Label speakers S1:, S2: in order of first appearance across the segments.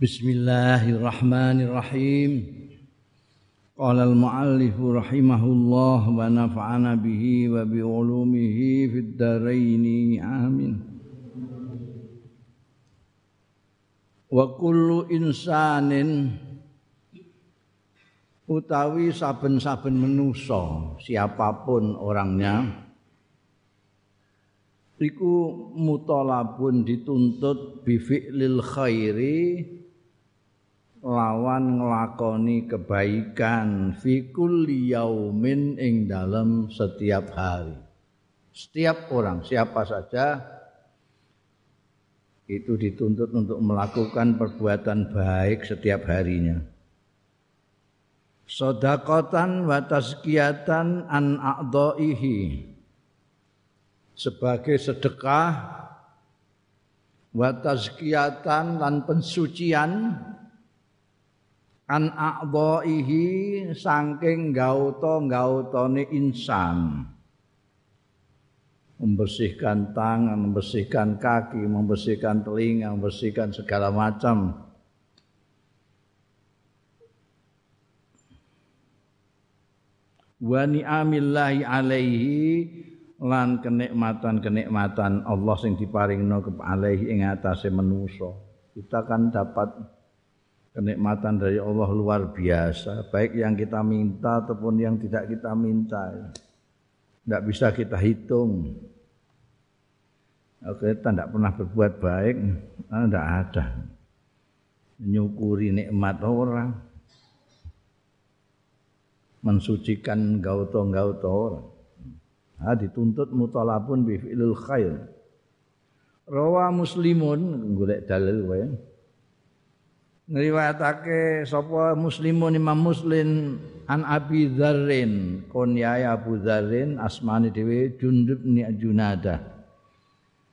S1: Bismillahirrahmanirrahim. Qala al-muallif rahimahullah wa nafa'ana bihi wa bi ulumihi fid dharain. Amin. Wa kullu insanin utawi saben-saben manusa siapa pun orangnya iku mutalabun dituntut bifi'lil khairi lawan nglakoni kebaikan fi kulli yaumin ing dalam setiap hari. Setiap orang siapa saja itu dituntut untuk melakukan perbuatan baik setiap harinya. Sodakotan wa tazkiyatan an a'dha'ihi sebagai sedekah wa tazkiyatan lan pensucian an a'dha'ihi saking gauta-gautane insan membersihkan tangan, membersihkan kaki, membersihkan telinga, membersihkan segala macam. Wa ni'amillahi alaihi lan kenikmatan-kenikmatan Allah sing diparingno alaihi ing atase manusa. Kita kan dapat kenikmatan dari Allah luar biasa, baik yang kita minta ataupun yang tidak kita minta. Tidak bisa kita hitung. Oke, kita tidak pernah berbuat baik, tidak ada. Menyukuri nikmat orang. Mensucikan gauto-gauto orang ha dituntut mutalabun bi fi'lil khair rawa muslimun golek dalil wae ngriwayatake sapa muslimun imam muslim an abi dzarrin. Kunyai abu dzarrin asmane dhewe jundub ni junada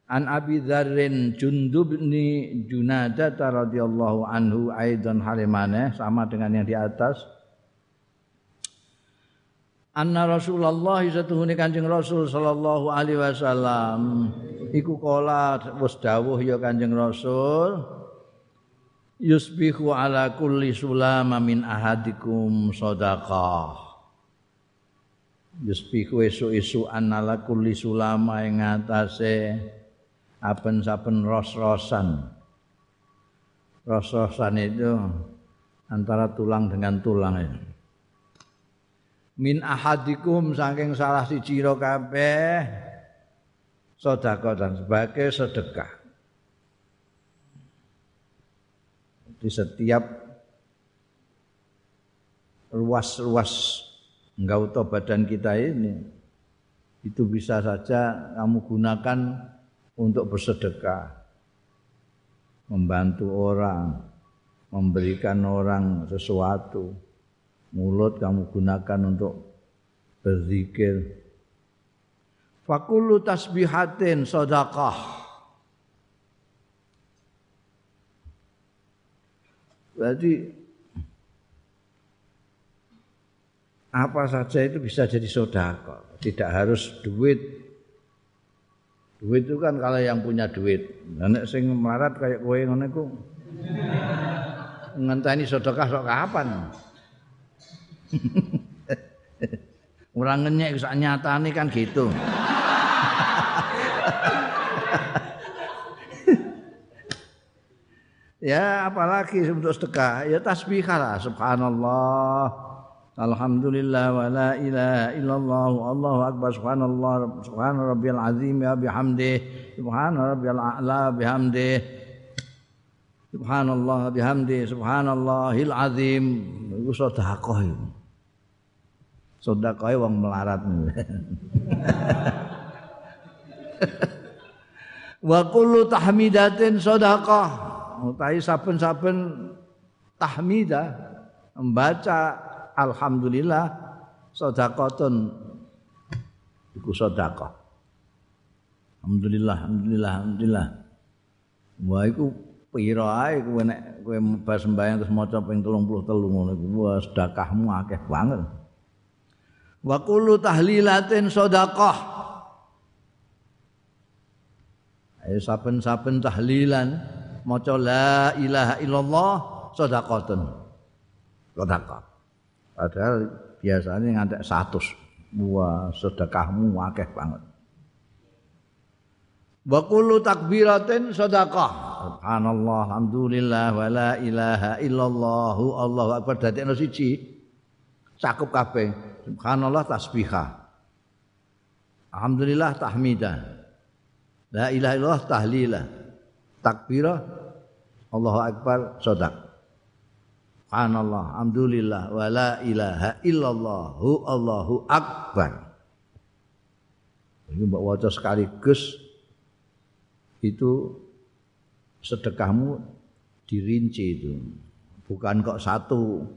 S1: an abi dzarrin jundub ni junada radhiyallahu anhu aidan halimane sama dengan yang di atas. Anna Rasulullah satuhune Kanjeng Rasul sallallahu alaihi wasallam. Iku kala wis dawuh ya Kanjeng Rasul yusbihu ala kulli sulama min ahadikum sadaqah. Yusbihu isu-isu anala kulli sulama ing atase aben-saben ros-rosan. Ros-rosan itu antara tulang dengan tulang itu. Min ahadikum saking salah siji ro kabeh sedekah dan sebagai sedekah di setiap ruas-ruas enggak badan kita ini itu bisa saja kamu gunakan untuk bersedekah membantu orang memberikan orang sesuatu. Mulut kamu gunakan untuk berzikir. Fakulu tasbihatin sedekah berarti apa saja itu bisa jadi sodako tidak harus duit. Duit itu kan kalau yang punya duit. Nek sing melarat kayak kowe ngono iku ngenteni sedekah sok kapan? Orang ngenyek sak nyatane kan gitu. Ya apalagi untuk sedekah. Ya tasbih lah subhanallah. Alhamdulillah wa la ilaha illallah. Allahu akbar subhanallah subhana rabbiyal azim ya bihamdi subhana rabbiyal a'la bihamdi subhanallah bihamdi subhanallahil azim. Iku sedekah sedekah wong melarat. Wa kullu tahmidatin sedekah. Utahi saben-saben tahmidah membaca alhamdulillah sedekahun iku sedekah. Alhamdulillah, alhamdulillah, alhamdulillah. Wah iku pira ae kowe nek kowe mbas sembahyang terus maca ping 33 ngono iku wah sedekahmu akeh banget. wa kullu tahlilatin sedekah ayo saben-saben tahlilan maca la ilaha illallah sedekahun. Sedekah. Padahal biasanya ngantek 100. Wah, sedekahmu akeh banget. Wa kullu takbiratin sedekah. Subhanallah, alhamdulillah wa la ilaha illallah, Allahu akbar dadi ana siji. Cakup kabeh. Subhanallah tasbihah. Alhamdulillah tahmidah. La ilaha illallah tahlilah. Takbirah Allahu akbar sedekah. Subhanallah, alhamdulillah wa la ilaha illallah, Allahu akbar. Ini mbak waca sekaligus itu sedekahmu dirinci itu. Bukan kok satu.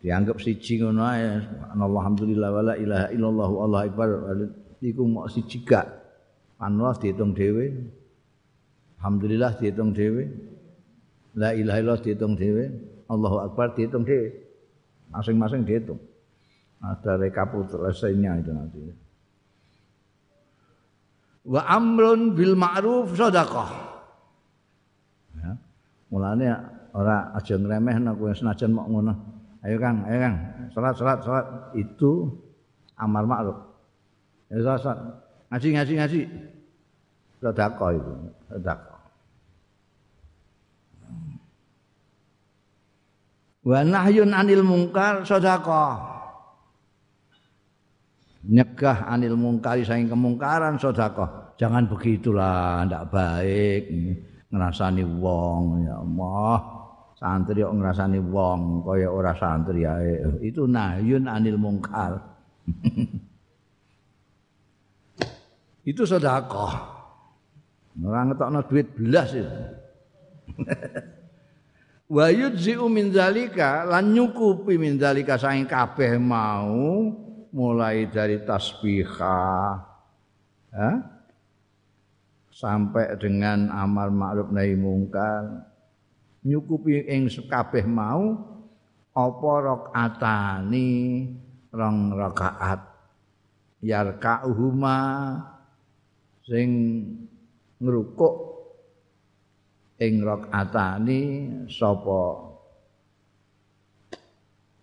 S1: Dianggap siji ngono ae. Alhamdulillah wala ilaha illallah Allah akbar. Iku mok siji gak. Allah dihitung dhewe. Alhamdulillah dihitung dhewe. La ilaha illallah dihitung dhewe. Allahu akbar dihitung dhewe. Masing-masing dihitung. Ada rekapitulasinya itu nanti. wa amrun bil ma'ruf sedekah. Ya. Mulane ora aja ngremehno kowe senajan mok ngono. Ayo Kang, ayo Kang. Salat salat salat itu amar ma'ruf. Ya salat, salat. Ngaji ngaji ngaji. Sedekah itu, sedekah. Wa nahyun anil mungkar sedekah. nyegah anil mungkari saking kemungkaran sedekah. Jangan begitulah, ndak baik ngrasani wong ya Allah. Santri kok ngrasani wong kaya ora santri ae. Itu nahyun anil mungkar. itu sedekah. Ora ngetokno duit belas itu. Wa yujzi'u min zalika lan nyukupi min zalika saking kabeh mau mulai dari tasbihah. Ya, sampai dengan amal ma'ruf nahi mungkar. Nyukupi ing kabeh mau apa rakaatani rong rakaat. Yarka'uhuma sing ngrukuk ing rakaatani sapa?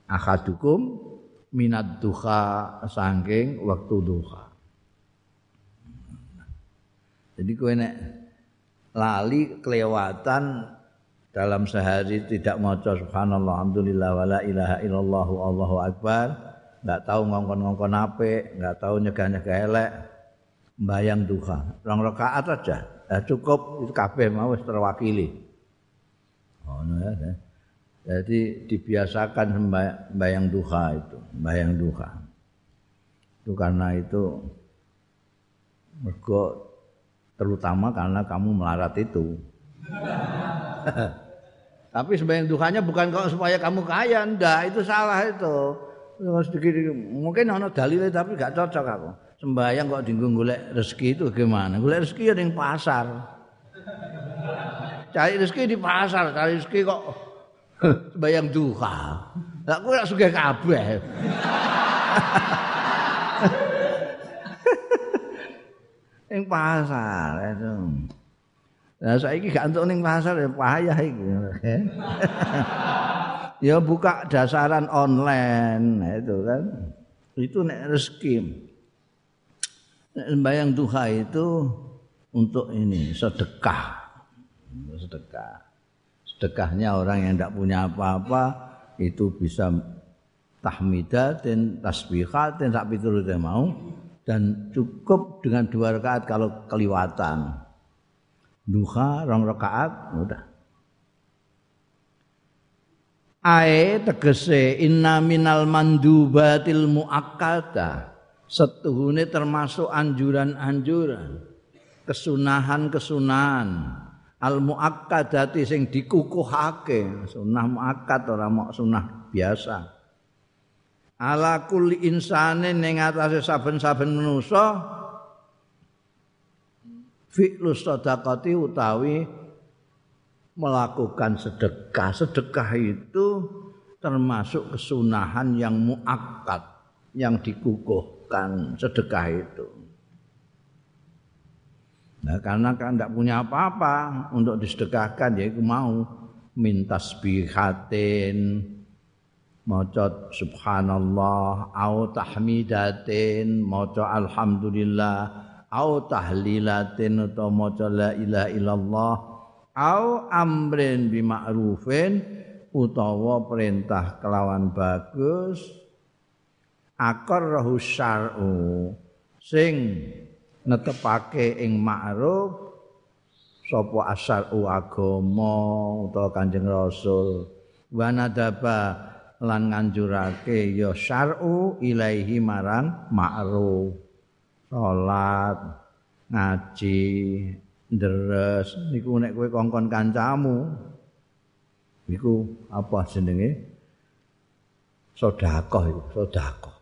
S1: Akadukum minat duha sangking waktu duha. Jadi kowe nek lali kelewatan dalam sehari tidak maca subhanallah alhamdulillah wala ilaha illallah allahu akbar enggak tahu ngongkon-ngongkon ape enggak tahu nyegah-nyegah elek bayang duha. Rong rakaat aja ya cukup itu kabeh mau terwakili oh no ya Jadi dibiasakan bayang duha itu, bayang duha. Itu karena itu mergo terutama karena kamu melarat itu. Tapi sembahyang duhanya bukan kok supaya kamu kaya, ndak, itu salah itu. Mungkin ono dalilnya tapi gak cocok aku. Sembahyang kok dinggung golek rezeki itu gimana? Golek rezeki ya di pasar. Cari rezeki di pasar, cari rezeki kok bayang duha. Lah kowe ora sugih kabeh. Ing pasar itu. Lah saiki gak entuk ning pasar ya payah iki. ya buka dasaran online nah itu kan. Itu nek rezeki. Bayang duha itu untuk ini sedekah. Sedekah. sedekahnya orang yang tidak punya apa-apa itu bisa tahmidah dan tasbihat dan tak piturute mau dan cukup dengan dua rakaat kalau keliwatan duha rong rakaat udah ae tegese inna minal mandubatil muakkada setuhune termasuk anjuran-anjuran kesunahan-kesunahan. Al muakkadati sing dikukuhake. Sunah muakkad ora mok sunah biasa. Ala kulli insane ning atase saben-saben manusa fi'lu sadaqati utawi melakukan sedekah. Sedekah itu termasuk kesunahan yang muakkad yang dikukuhkan sedekah itu. Nah, karena kan tidak punya apa-apa untuk disedekahkan ya itu mau minta tasbihatin maca subhanallah au tahmidatin maca alhamdulillah au tahlilatin atau maca la ilaha illallah au amrin bima'rufin utawa perintah kelawan bagus akar syar'u sing netepake ing ma'ruf sapa asal agama utawa Kanjeng Rasul. Wa nadaba lan nganjurake ya syar'u ilaihi marang ma'ruf. Salat ngaji deres niku nek kowe kongkon kancamu. Iku apa jenenge? Sedekah iku sedekah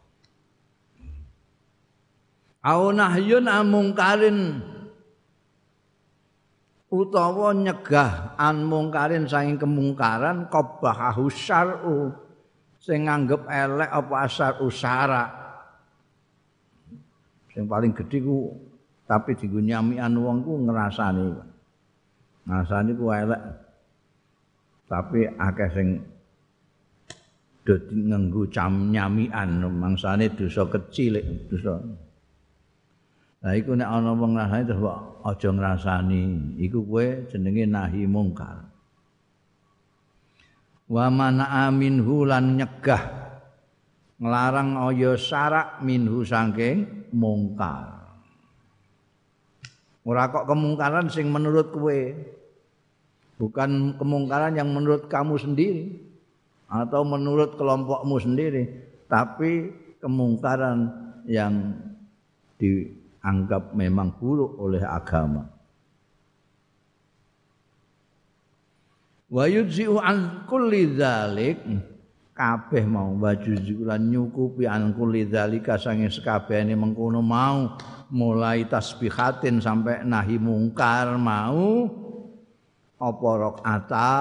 S1: au nahyun amungkarin utawa nyegah an mungkarin saking kemungkaran qabahu syar'u. Sing nganggep elek apa asar usara sing paling gedhe ku tapi dienggo nyamikan wong ku ngrasani. Ngrasani ku elek. Tapi akeh sing dadi nganggo cam nyamikan mangsane dosa kecil dosa Lah iku nek ana wong ngrasani terus kok aja ngrasani. Iku kowe jenenge nahi mungkar. Wa mana aminhu lan nyegah nglarang aya syarak minhu saking mungkar. Ora kok kemungkaran sing menurut kowe. Bukan kemungkaran yang menurut kamu sendiri atau menurut kelompokmu sendiri, tapi kemungkaran yang di anggap memang buruk oleh agama. Wa yujzi'u an kulli dzalik kabeh mau baju lan nyukupi an kulli dzalika sange sekabehane mengkono mau mulai tasbihatin sampai nahi mungkar mau apa rakaata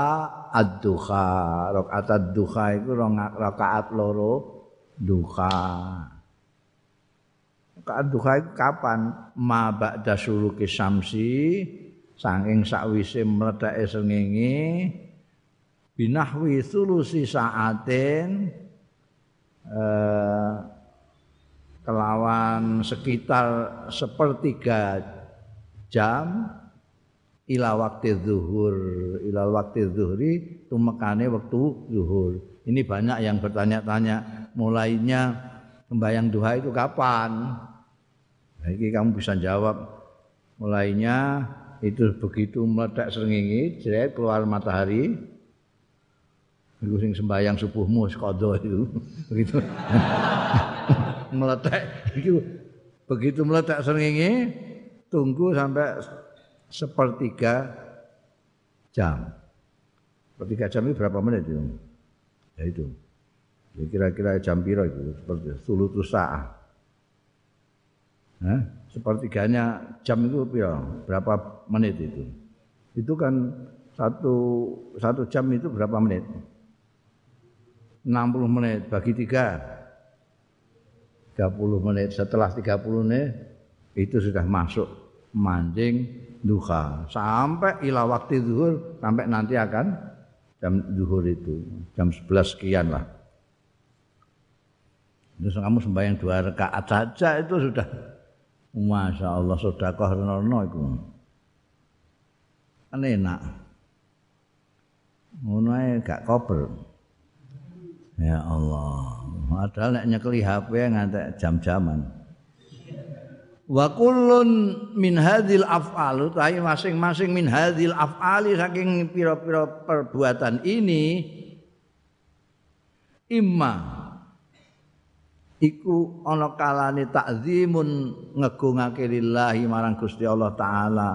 S1: ad-duha rakaat ad-duha iku rakaat loro duha duha iku kapan? Ma ba'da suruki samsi saking sakwise mledake srengenge binahwi sulusi saatin eh, kelawan sekitar sepertiga jam ila waktu zuhur. Ila waktu zuhri tumekane waktu zuhur. Ini banyak yang bertanya-tanya mulainya sembahyang duha itu kapan Nah, ini kamu bisa jawab mulainya itu begitu meledak seringi, jeret keluar matahari. Iku sing sembahyang subuhmu sekodo itu begitu. meletak itu begitu meletak seringi tunggu sampai sepertiga jam. Sepertiga jam itu berapa menit itu? Ya itu. Ya kira-kira jam piro itu seperti sulutus saat. Nah, sepertiganya jam itu ya, berapa menit itu? Itu kan satu satu jam itu berapa menit? 60 menit bagi tiga. 30 menit. Setelah 30 menit itu sudah masuk mancing duha. Sampai ila waktu zuhur sampai nanti akan jam zuhur itu. Jam 11 sekian lah. Terus kamu sembahyang dua rakaat saja itu sudah Masya Allah sedekah renono iku. Kan enak. Ngono ae gak kober. Ya Allah. Padahal nek nyekeli HP ngantek jam-jaman. Wa kullun min hadhil af'al utawi masing-masing min hadhil af'ali saking pira-pira perbuatan ini imma iku ana kalane takzimun ngegungake lillahi marang Gusti Allah taala.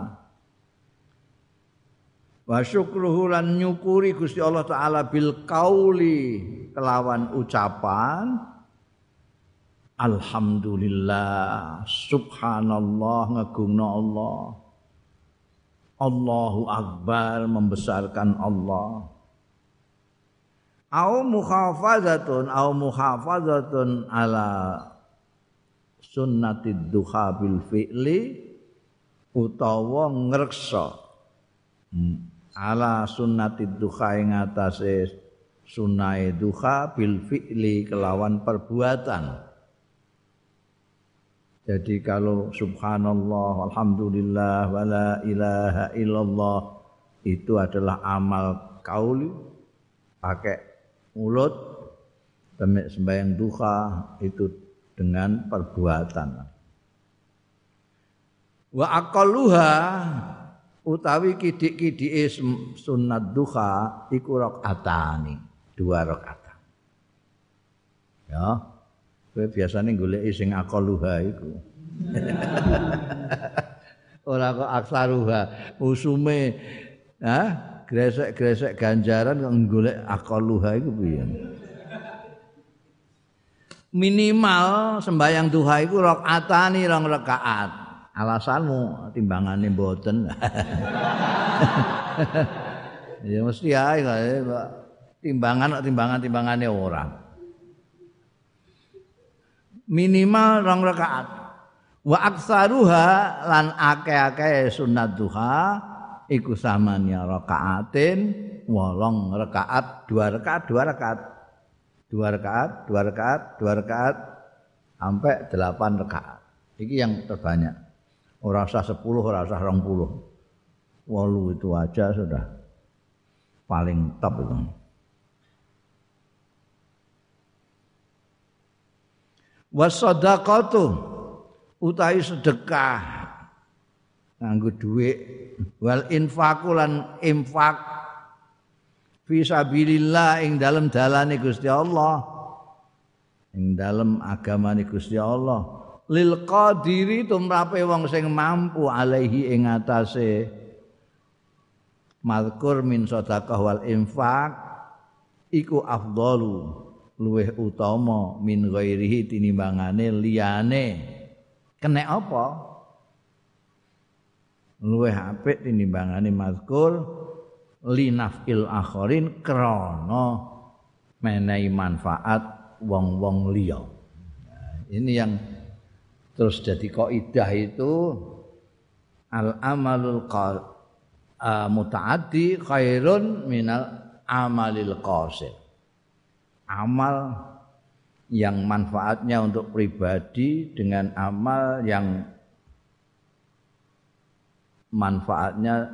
S1: Wa syukruhu lan nyukuri Gusti Allah taala bil qauli kelawan ucapan alhamdulillah subhanallah ngegungna Allah. Allahu akbar membesarkan Allah au muhafazatun au muhafazatun ala sunnatid duha bil fi'li utawa ngreksa hmm. ala sunnatid duha ing atase sunnahe duha bil fi'li kelawan perbuatan jadi kalau subhanallah alhamdulillah wala ilaha illallah itu adalah amal kauli pakai mulut sembahyang duha itu dengan perbuatan. Wa aqalluha utawi kidik-kidike sunat duha iku rakaatani dua rakaat. Ya kowe biasane goleki sing aqalluha iku. Ora kok aksaruha usume ha gresek-gresek ganjaran kok golek aqalluha iku piye? Minimal sembahyang duha iku rakaatani rong rakaat. Alasanmu timbangane mboten. Ya mesti ae timbangan timbangan timbangane orang minimal rong rakaat. Wa aksaruha lan akeh-akeh sunat duha iku samanya rakaatin wolong rakaat dua rakaat dua rakaat. Dua rakaat dua rakaat dua rakaat sampai delapan rakaat. Ini yang terbanyak. Ora usah 10 ora usah 20 walu itu aja sudah paling top itu. Wasadaqatu utahi sedekah nganggo dhuwit. Wal infaku lan infak fi sabilillah ing dalem dalane Gusti Allah. Ing dalem agamane Gusti Allah. Lil qadiri tumrape wong sing mampu alaihi ing atase. Mazkur min sedekah wal infak iku afdalu luweh utama min ghairihi tinimbangane liyane. Kene apa luweh apik tinimbangane mazkur linafil akhirin krana menehi manfaat wong-wong liya ini yang Terus jadi kaidah itu al amalul qal uh, mutaaddi khairun minal amalil qasir. Amal yang manfaatnya untuk pribadi dengan amal yang manfaatnya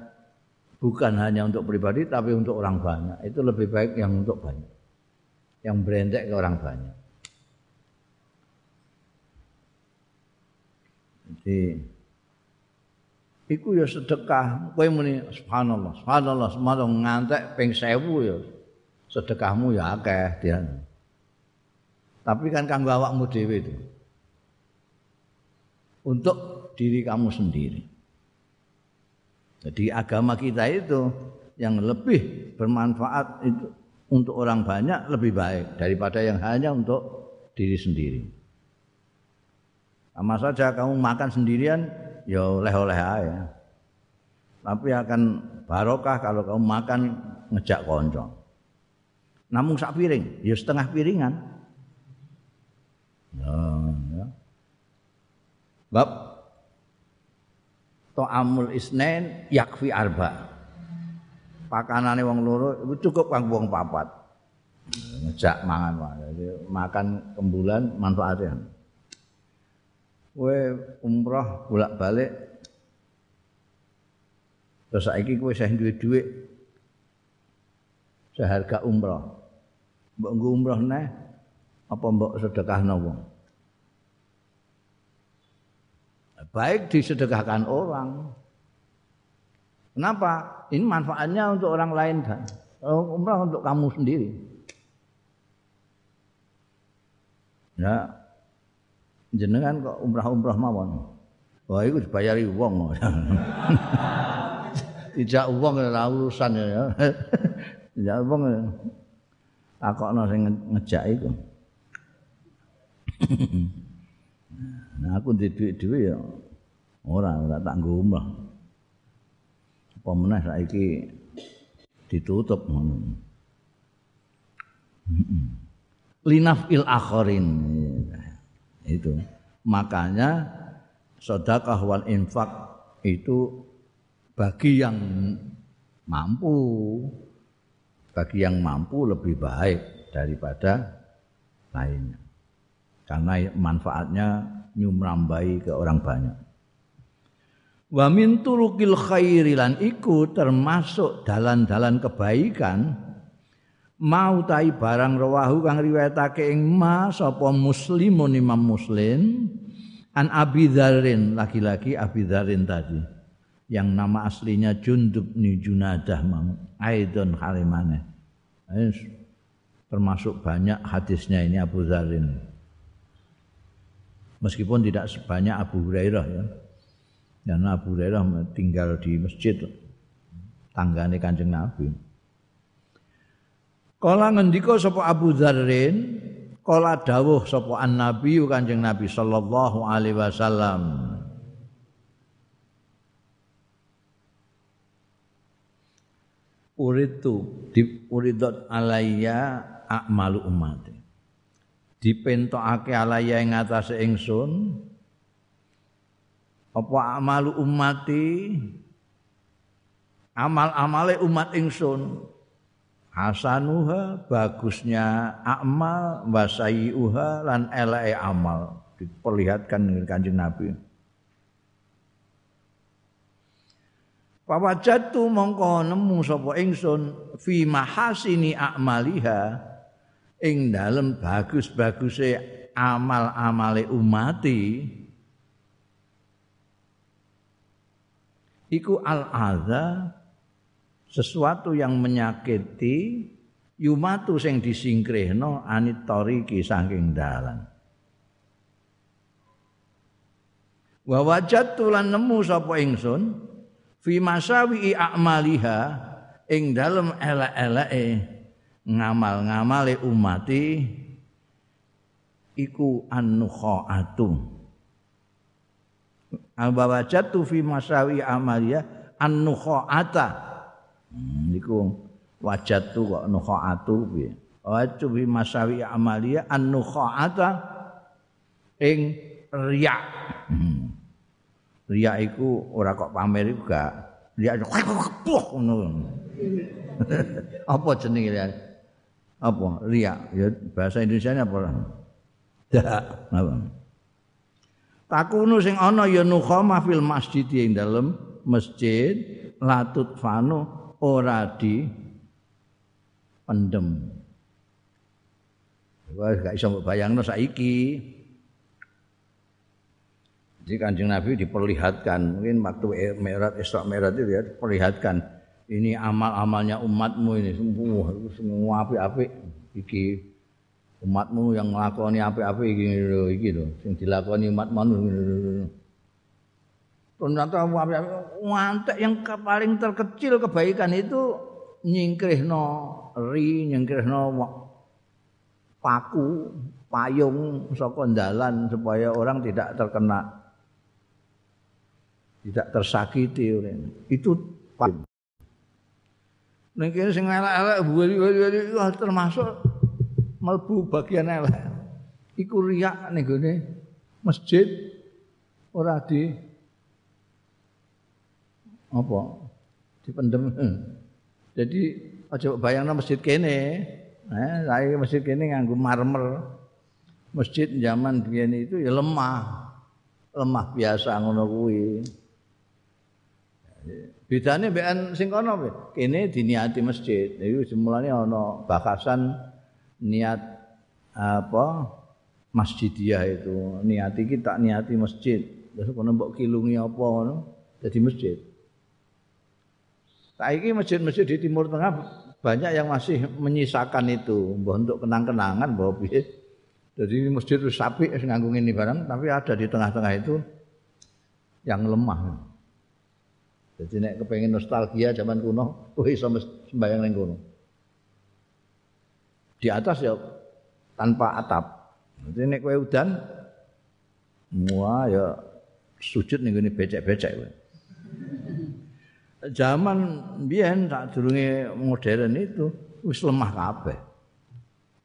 S1: bukan hanya untuk pribadi tapi untuk orang banyak. Itu lebih baik yang untuk banyak. Yang berendek ke orang banyak. Jadi iku ya sedekah. Kowe muni subhanallah, subhanallah, subhanallah ngantek ping 1000 ya. Sedekahmu ya akeh dia. Tapi kan kanggo awakmu dhewe itu. Untuk diri kamu sendiri. Jadi agama kita itu yang lebih bermanfaat itu untuk orang banyak lebih baik daripada yang hanya untuk diri sendiri. Sama saja kamu makan sendirian ya oleh-oleh aja. Tapi akan barokah kalau kamu makan ngejak konco. Namun sak piring, ya setengah piringan. Ya, ya. Bab To'amul isnen yakfi arba. Pakanane wong loro itu cukup kanggo wong papat. Ngejak mangan Jadi makan kembulan manfaatnya. kowe umrah bolak-balik terus saiki kowe sing duwe dhuwit seharga umrah mbok umrah neh apa mbok sedekahno wong baik disedekahkan orang kenapa ini manfaatnya untuk orang lain kan umrah untuk kamu sendiri ya jenengan kok umrah-umrah mawon. Wah, itu dibayari wong. Tidak wong ora urusan ya. Tidak wong takokno sing ngejak iku. nah, aku di duit dhewe ya ora ora tak nggo. Apa meneh saiki ditutup. Linaf il akhirin. itu makanya sedekah wal infak itu bagi yang mampu bagi yang mampu lebih baik daripada lainnya karena manfaatnya nyumrambai ke orang banyak. Wa min turukil khairi lan iku termasuk dalan-dalan kebaikan. Mau tai barang rawahu kang riwayatake ing ma sapa muslimun imam muslim an Abi laki-laki Abi Dzarin tadi yang nama aslinya Jundub ni Junadah mau Aidon Halimane. Termasuk banyak hadisnya ini Abu Dzarin meskipun tidak sebanyak Abu Hurairah ya karena Abu Hurairah tinggal di masjid tanggane Kanjeng Nabi Kala ngendika sapa Abu Dzarrin Kala dawuh sapa an-nabi Kanjeng Nabi sallallahu alaihi wasallam. Uritu di uridot alayya akmalu umat. Dipentokake alayya ing atase ingsun apa amalu umati amal-amale umat ingsun. Hasanuha bagusnya amal wasaiuha lan eleke amal. Diperlihatkan dengan kanjeng Nabi. Pawajatu mongko nemu sapa ingsun fi mahasini a'maliha ing dalem bagus-baguse amal-amale umati iku al-adza sesuatu yang menyakiti yumatu sing disingkrihno anit tariki saking dalan. Wa wajadtu lan nemu sapa ingsun fi masawi a'maliha ing dalem elek-eleke ngamal-ngamale umati iku an-nukhaatu. Al wajadtu fi masawi a'maliha an-nukhaata. Hmm, niku wajatu kok nukhaatu piye? Wajatu bi masawi amalia an nukhaata ing riya. Hmm. riya iku ora kok pamer iku gak riya ngono apa jenenge riya apa? Riya ya bahasa Indonesia apa? Dak. Apa? Takunu sing ana ya nukhama fil masjid ing dalem masjid latut fanu ora di pendem. Wah, gak iso bayangno saiki. Jadi kanjeng Nabi diperlihatkan, mungkin waktu Mi'raj Isra Mi'raj itu ya diperlihatkan ini amal-amalnya umatmu ini. Semua semua api-api iki umatmu yang nglakoni api-api iki lho iki lho sing dilakoni umat manusia ternyata wantek yang paling terkecil kebaikan itu nyingkrihno ri nyingkrihno paku payung saka dalan supaya orang tidak terkena tidak tersakiti. Itu paling Ning kene sing elek-elek buali-buali termasuk melbu bagian elek. Iku riak ning gone masjid ora di apa dipendem. Jadi aja bayangno masjid kene. Eh saya masjid kene nganggo marmer. Masjid zaman biyen itu ya lemah. Lemah biasa ngono kuwi bedane mbekan sing kono kene diniati masjid. Iku semulane ana bakasan niat apa masjidiyah itu. Niati kita niati masjid. Terus kono mbok kilungi apa ngono? Jadi masjid. Saiki masjid-masjid di Timur Tengah banyak yang masih menyisakan itu, mbah untuk kenang-kenangan bahwa piye. Jadi masjid itu sapi nganggo ini barang, tapi ada di tengah-tengah itu yang lemah. Jadi nek kepengen nostalgia zaman kuno, kowe iso sembayang ning kono. Di atas ya tanpa atap. Jadi nek kowe udan, wah ya sujud ning becek-becek kowe zaman biyen sak durunge modern itu wis lemah kabeh.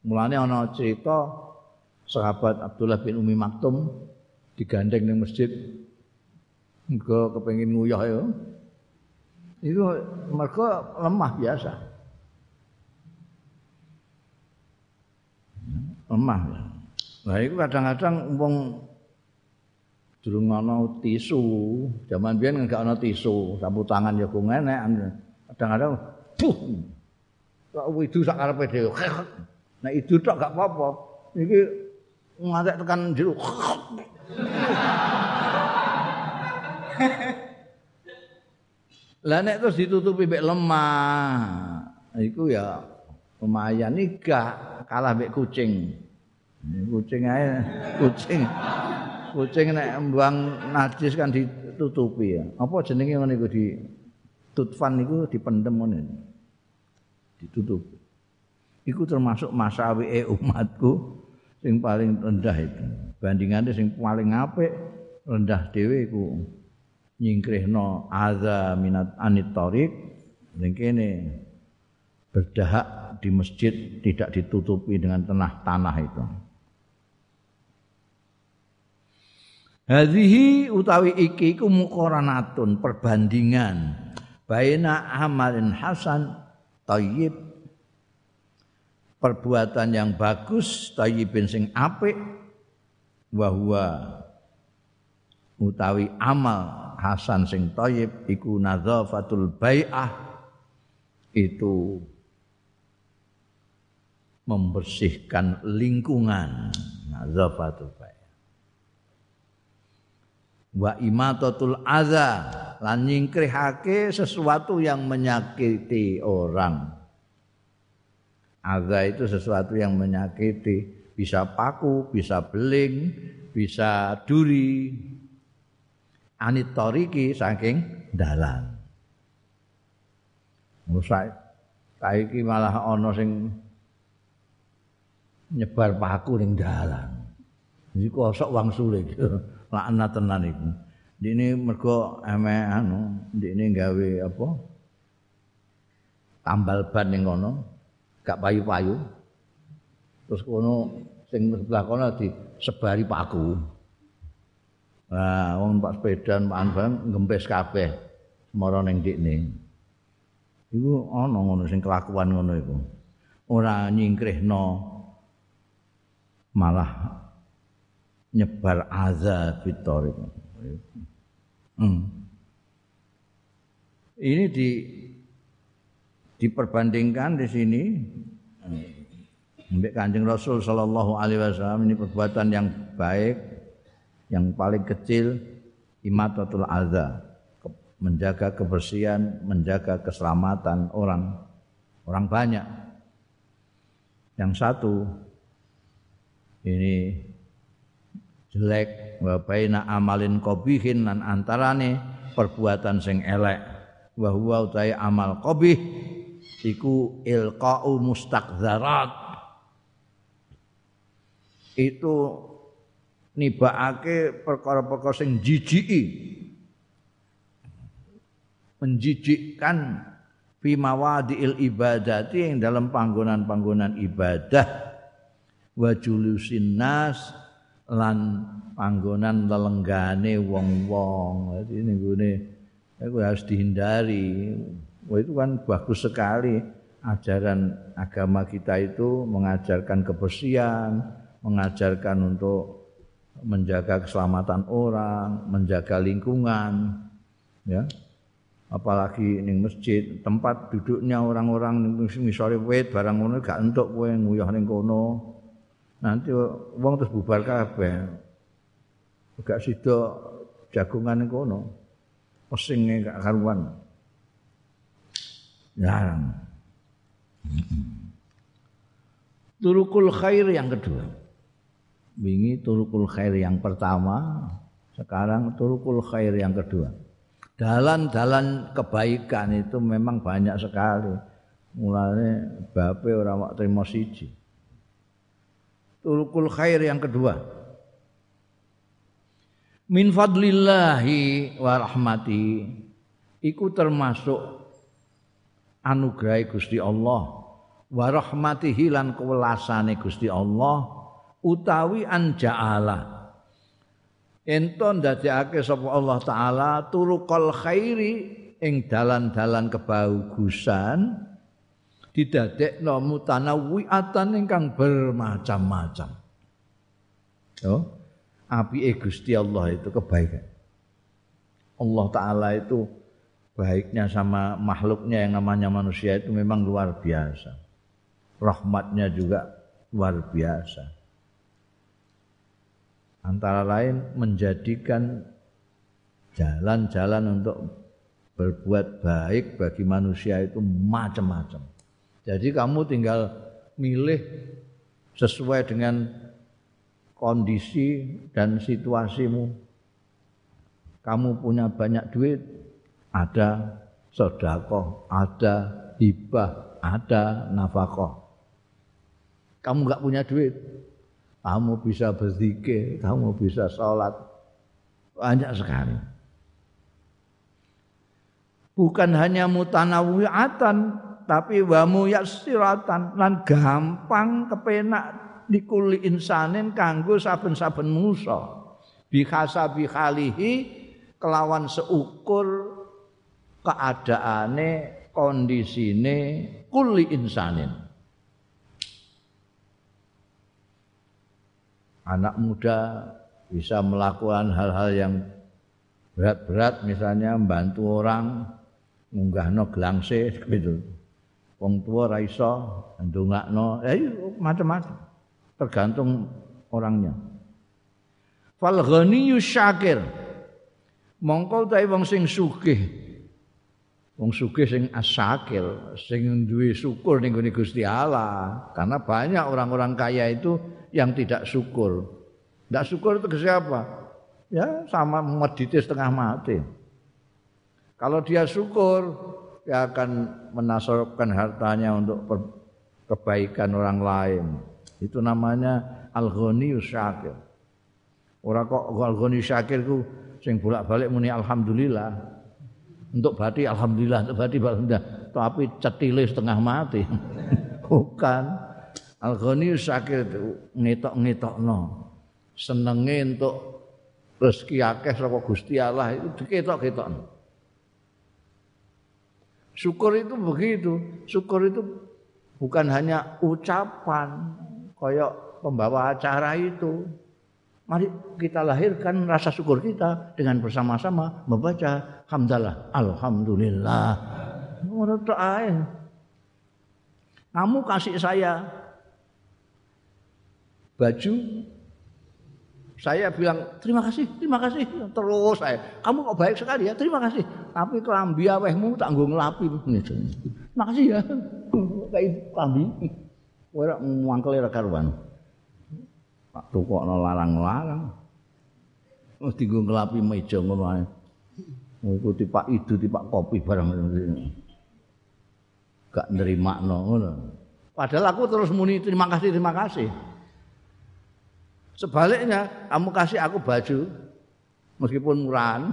S1: Mulane ana cerita sahabat Abdullah bin Umi Maktum digandeng ning masjid Engko kepengin nguyah ya. Itu mereka lemah biasa. Lemah. Nah, itu kadang-kadang wong durung ana tisu. Zaman biyen enggak ana tisu, sapu tangan ya ku ngenek. Kadang-kadang buh. Kok widu sak karepe dhewe. Nah, itu tok gak apa-apa. Iki ngantek tekan jero. Lah nek terus ditutupi mek lemah, iku ya lumayan iki gak kalah mek kucing. Kucing ae, kucing. Kucing nek mbuang najis kan ditutupi ya. Apa jenenge ngene iku di tutfan niku dipendem ngene. Ditutup. Iku termasuk masawi umatku sing paling rendah itu. Bandingane sing paling apik rendah dhewe iku nyingkrihno adza minat anit tariq ning kene berdahak di masjid tidak ditutupi dengan tanah tanah itu. Hadhihi utawi iki iku muqaranatun perbandingan baina amalin hasan thayyib perbuatan yang bagus thayyibin sing apik wa utawi amal hasan sing thayyib iku nadzafatul bai'ah itu membersihkan lingkungan. Nadzafatul bai'ah. Wa imatatul adza lan nyingkrihake sesuatu yang menyakiti orang. Adza itu sesuatu yang menyakiti bisa paku bisa beling bisa duri anit tariki saking dalan. Musa saiki malah ana sing nyebar paku ning dalan. Iku kosok wang sulit. Laknat tenan iku. Dene mergo ame anu, dene gawe apa? Tambal ban ning kono, gak payu-payu. Terus kono sing sebelah kono disebari paku. Nah, wong Pak sepedan Pak Anbang ngempes kabeh semara ning ndikne. Iku ana ngono sing kelakuan ngono iku. Ora nyingkrihno malah nyebar azab fitor itu. Hmm. Ini di diperbandingkan di sini Mbak Kanjeng Rasul sallallahu alaihi wasallam ini perbuatan yang baik yang paling kecil imatatul adza. Menjaga kebersihan, menjaga keselamatan orang. Orang banyak. Yang satu ini jelek wa baina amalin qabihin lan antarane perbuatan sing elek. Wa huwa utai amal qabih iku ilqa'u mustaqzarat itu nibakake perkara-perkara sing jijiki menjijikkan fi mawadiil ibadati yang dalam panggonan-panggonan ibadah wa julusin nas lan panggonan lelenggane wong-wong. Jadi ini gune itu harus dihindari. Wah itu kan bagus sekali ajaran agama kita itu mengajarkan kebersihan, mengajarkan untuk menjaga keselamatan orang, menjaga lingkungan, ya. Apalagi ning masjid, tempat duduknya orang-orang misore wit barang ngono gak entuk kowe nguyah ning kono. Nanti wong terus bubar kabeh. Gak sida jagungan ning kono. Pesinge gak karuan. Ya. Turukul khair yang kedua wingi turukul khair yang pertama, sekarang turukul khair yang kedua. Dalan-dalan kebaikan itu memang banyak sekali. Mulanya bape orang wak terima siji. Turukul khair yang kedua. Min fadlillahi wa rahmati iku termasuk anugerah Gusti Allah wa rahmatihi lan kewelasane Gusti Allah utawi anja'ala ento ndadekake sapa Allah taala turuqal khairi ing dalan-dalan kebagusan didadekno mutanawwiatan ingkang bermacam-macam. Yo, api Gusti Allah itu kebaikan. Allah taala itu baiknya sama makhluknya yang namanya manusia itu memang luar biasa. Rahmatnya juga luar biasa antara lain menjadikan jalan-jalan untuk berbuat baik bagi manusia itu macam-macam. Jadi kamu tinggal milih sesuai dengan kondisi dan situasimu. Kamu punya banyak duit, ada sodako, ada hibah, ada nafkah. Kamu nggak punya duit, kamu bisa berzikir, kamu bisa sholat. Banyak sekali. Bukan hanya mutanawiatan, tapi wa muyassiratan lan gampang kepenak dikuli insanin kanggo saben-saben musa. Bihasa bihalihi kelawan seukur keadaane kondisine kuli insanin. Anak muda bisa melakukan hal-hal yang berat-berat misalnya membantu orang ngunggahno gelangse gitu. Wong tua ra iso ndongakno, ya macam-macam. Tergantung orangnya. Fal ghaniyyu syakir. Mongko ta wong sing sugih. Wong sugih sing asakil, sing duwe syukur ning Gusti Allah. Karena banyak orang-orang kaya itu yang tidak syukur. Tidak syukur itu ke siapa? Ya sama mediti setengah mati. Kalau dia syukur, dia akan menasorkan hartanya untuk kebaikan orang lain. Itu namanya al-ghaniyus syakir. Orang kok al-ghaniyus syakir itu sing bolak-balik muni alhamdulillah. Untuk berarti alhamdulillah, untuk berarti alhamdulillah. Tapi cetile setengah mati. Bukan. Al-Ghani sakit ngetok-ngetokno. Senenge untuk rezeki akeh saka Gusti Allah itu diketok-ketokno. Syukur itu begitu. Syukur itu bukan hanya ucapan koyok pembawa acara itu. Mari kita lahirkan rasa syukur kita dengan bersama-sama membaca hamdalah, alhamdulillah. Menurut Kamu kasih saya baju saya bilang terima kasih, terima kasih terus saya. Kamu kok baik sekali ya, terima kasih. Tapi kelambi awehmu tak nggo nglapi. Terima kasih ya. Kayak kelambi. Ora mangkel ora karuan. Pak tukokno larang-larang. Wis dienggo nglapi meja ngono ae. Ngikuti Pak Idu, Pak Kopi barang Gak nerimakno ngono. Padahal aku terus muni terima kasih, terima kasih. Sebaliknya, kamu kasih aku baju meskipun murahan.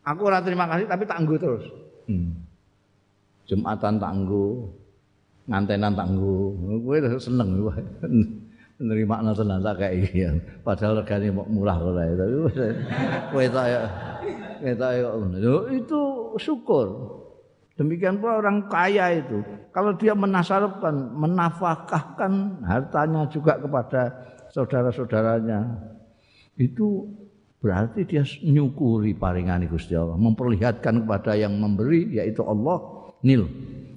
S1: Aku ora terima kasih tapi tangguh terus. Hmm. Jumatan tangguh, ngantenan tangguh. Kowe seneng wae. Nerima tenan tak kayak iya. Padahal regane murah kok tapi kowe tak ya tak ya itu syukur. Demikian pula orang kaya itu, kalau dia menasarupkan, menafkahkan hartanya juga kepada saudara-saudaranya, itu berarti dia nyukuri paringani Gusti Allah, memperlihatkan kepada yang memberi yaitu Allah, nil,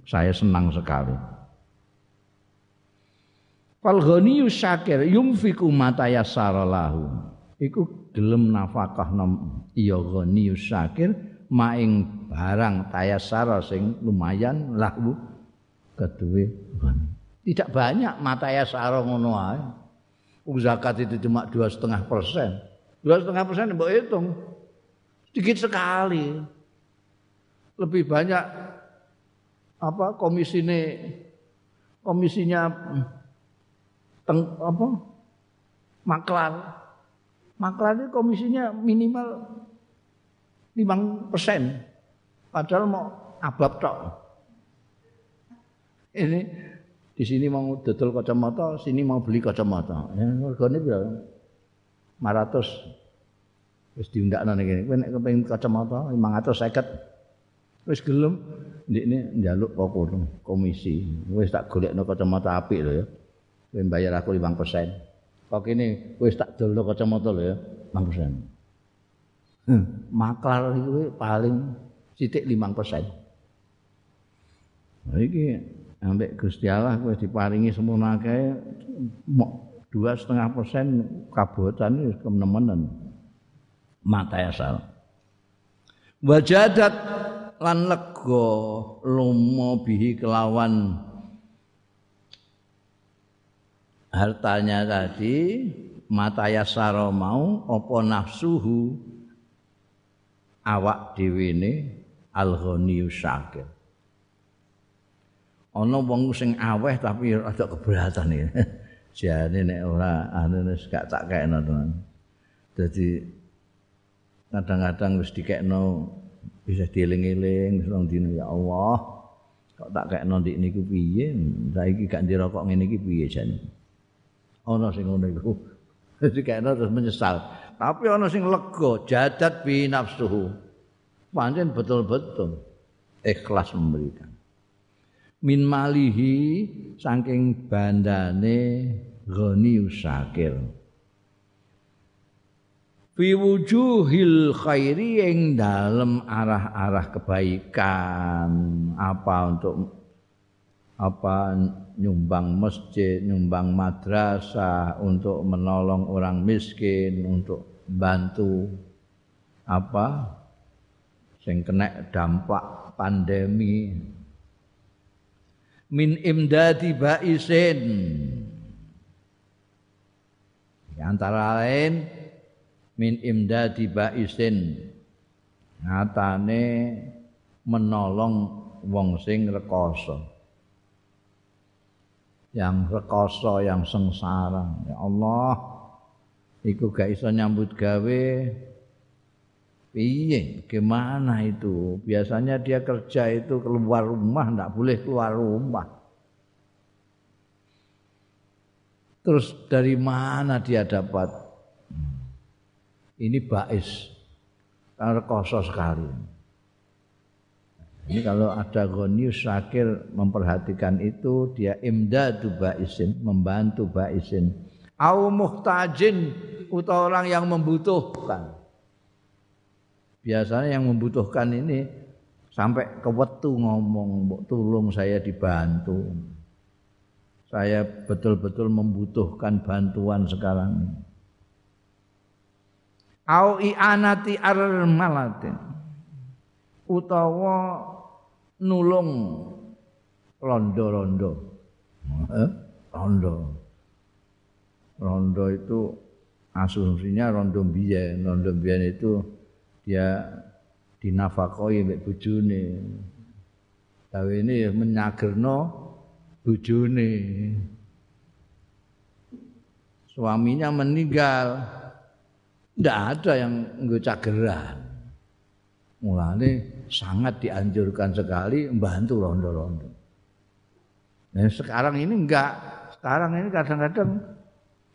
S1: saya senang sekali. Fal ghaniyyu syakir yumfiku mata yassara lahu. Iku gelem nafkah nom iya ghaniyyu syakir maing barang tayasara sing lumayan lahu kedue tidak banyak mata yasara ngono ae. Zakat itu cuma dua setengah persen. Dua setengah persen mbok hitung. Sedikit sekali. Lebih banyak apa komisine komisinya teng, apa maklar. Maklar ini komisinya minimal limang persen. Padahal mau abab tok. Ini di sini mau dodol kacamata, sini mau beli kacamata. Ya, regane berapa? 500 wis diundakno ning kene. Kowe nek kepengin kacamata 550 wis gelem ndikne njaluk kok komisi. Wis tak golekno kacamata apik lho ya. Kowe bayar aku 5%. Kok kene wis tak dolno kacamata lho ya, 5%. Hmm, maklar itu paling sithik 5%. Nah, iki ambek Gusti Allah wis diparingi semono akeh dua setengah persen kabotan wis kemenemen mata asal. Wajadat lan lega lumo bihi kelawan hartanya tadi mata yasaro mau apa nafsuhu awak dhewe ne al-ghaniyyu syakir ana wong sing aweh tapi rada keberatan iki. Jane nek ora anu gak tak kekno tenan. Dadi kadang-kadang wis dikekno bisa dieling-eling wis dino ya Allah. Kok tak kekno ndik niku piye? Saiki gak ndirokok ngene iki piye jane. Ana sing ngono iku. Terus menyesal. Tapi ana sing lega, jadat bi nafsuhu. Pancen betul-betul ikhlas memberikan. min malihi saking bandane ghani usakir fi wujuhil khairi ing dalem arah-arah kebaikan apa untuk apa nyumbang masjid, nyumbang madrasah, untuk menolong orang miskin, untuk bantu apa? Sing kena dampak pandemi. Min imdadi baisin. Antara lain min imdadi baisin. Ngatane menolong wong sing rekoso. Yang rekoso yang sengsara. Ya Allah iku gak iso nyambut gawe Piye? Gimana itu? Biasanya dia kerja itu keluar rumah, tidak boleh keluar rumah. Terus dari mana dia dapat? Ini bais. Kosong sekali. Ini kalau ada gonius sakir memperhatikan itu, dia imdadu baisin, membantu baisin. Au muhtajin, atau orang yang membutuhkan. Biasanya yang membutuhkan ini sampai ke wetu ngomong tolong saya dibantu. Saya betul-betul membutuhkan bantuan sekarang au i'anati armalatin utawa nulung rondo-rondo eh? rondo rondo itu asumsinya rondo biyen rondo biyen itu dia dinafakoi mbek bojone. Gawe ini ya menyagerno bojone. Suaminya meninggal. Tidak ada yang nggo cageran. Mulane sangat dianjurkan sekali membantu rondo-rondo. Dan sekarang ini enggak. Sekarang ini kadang-kadang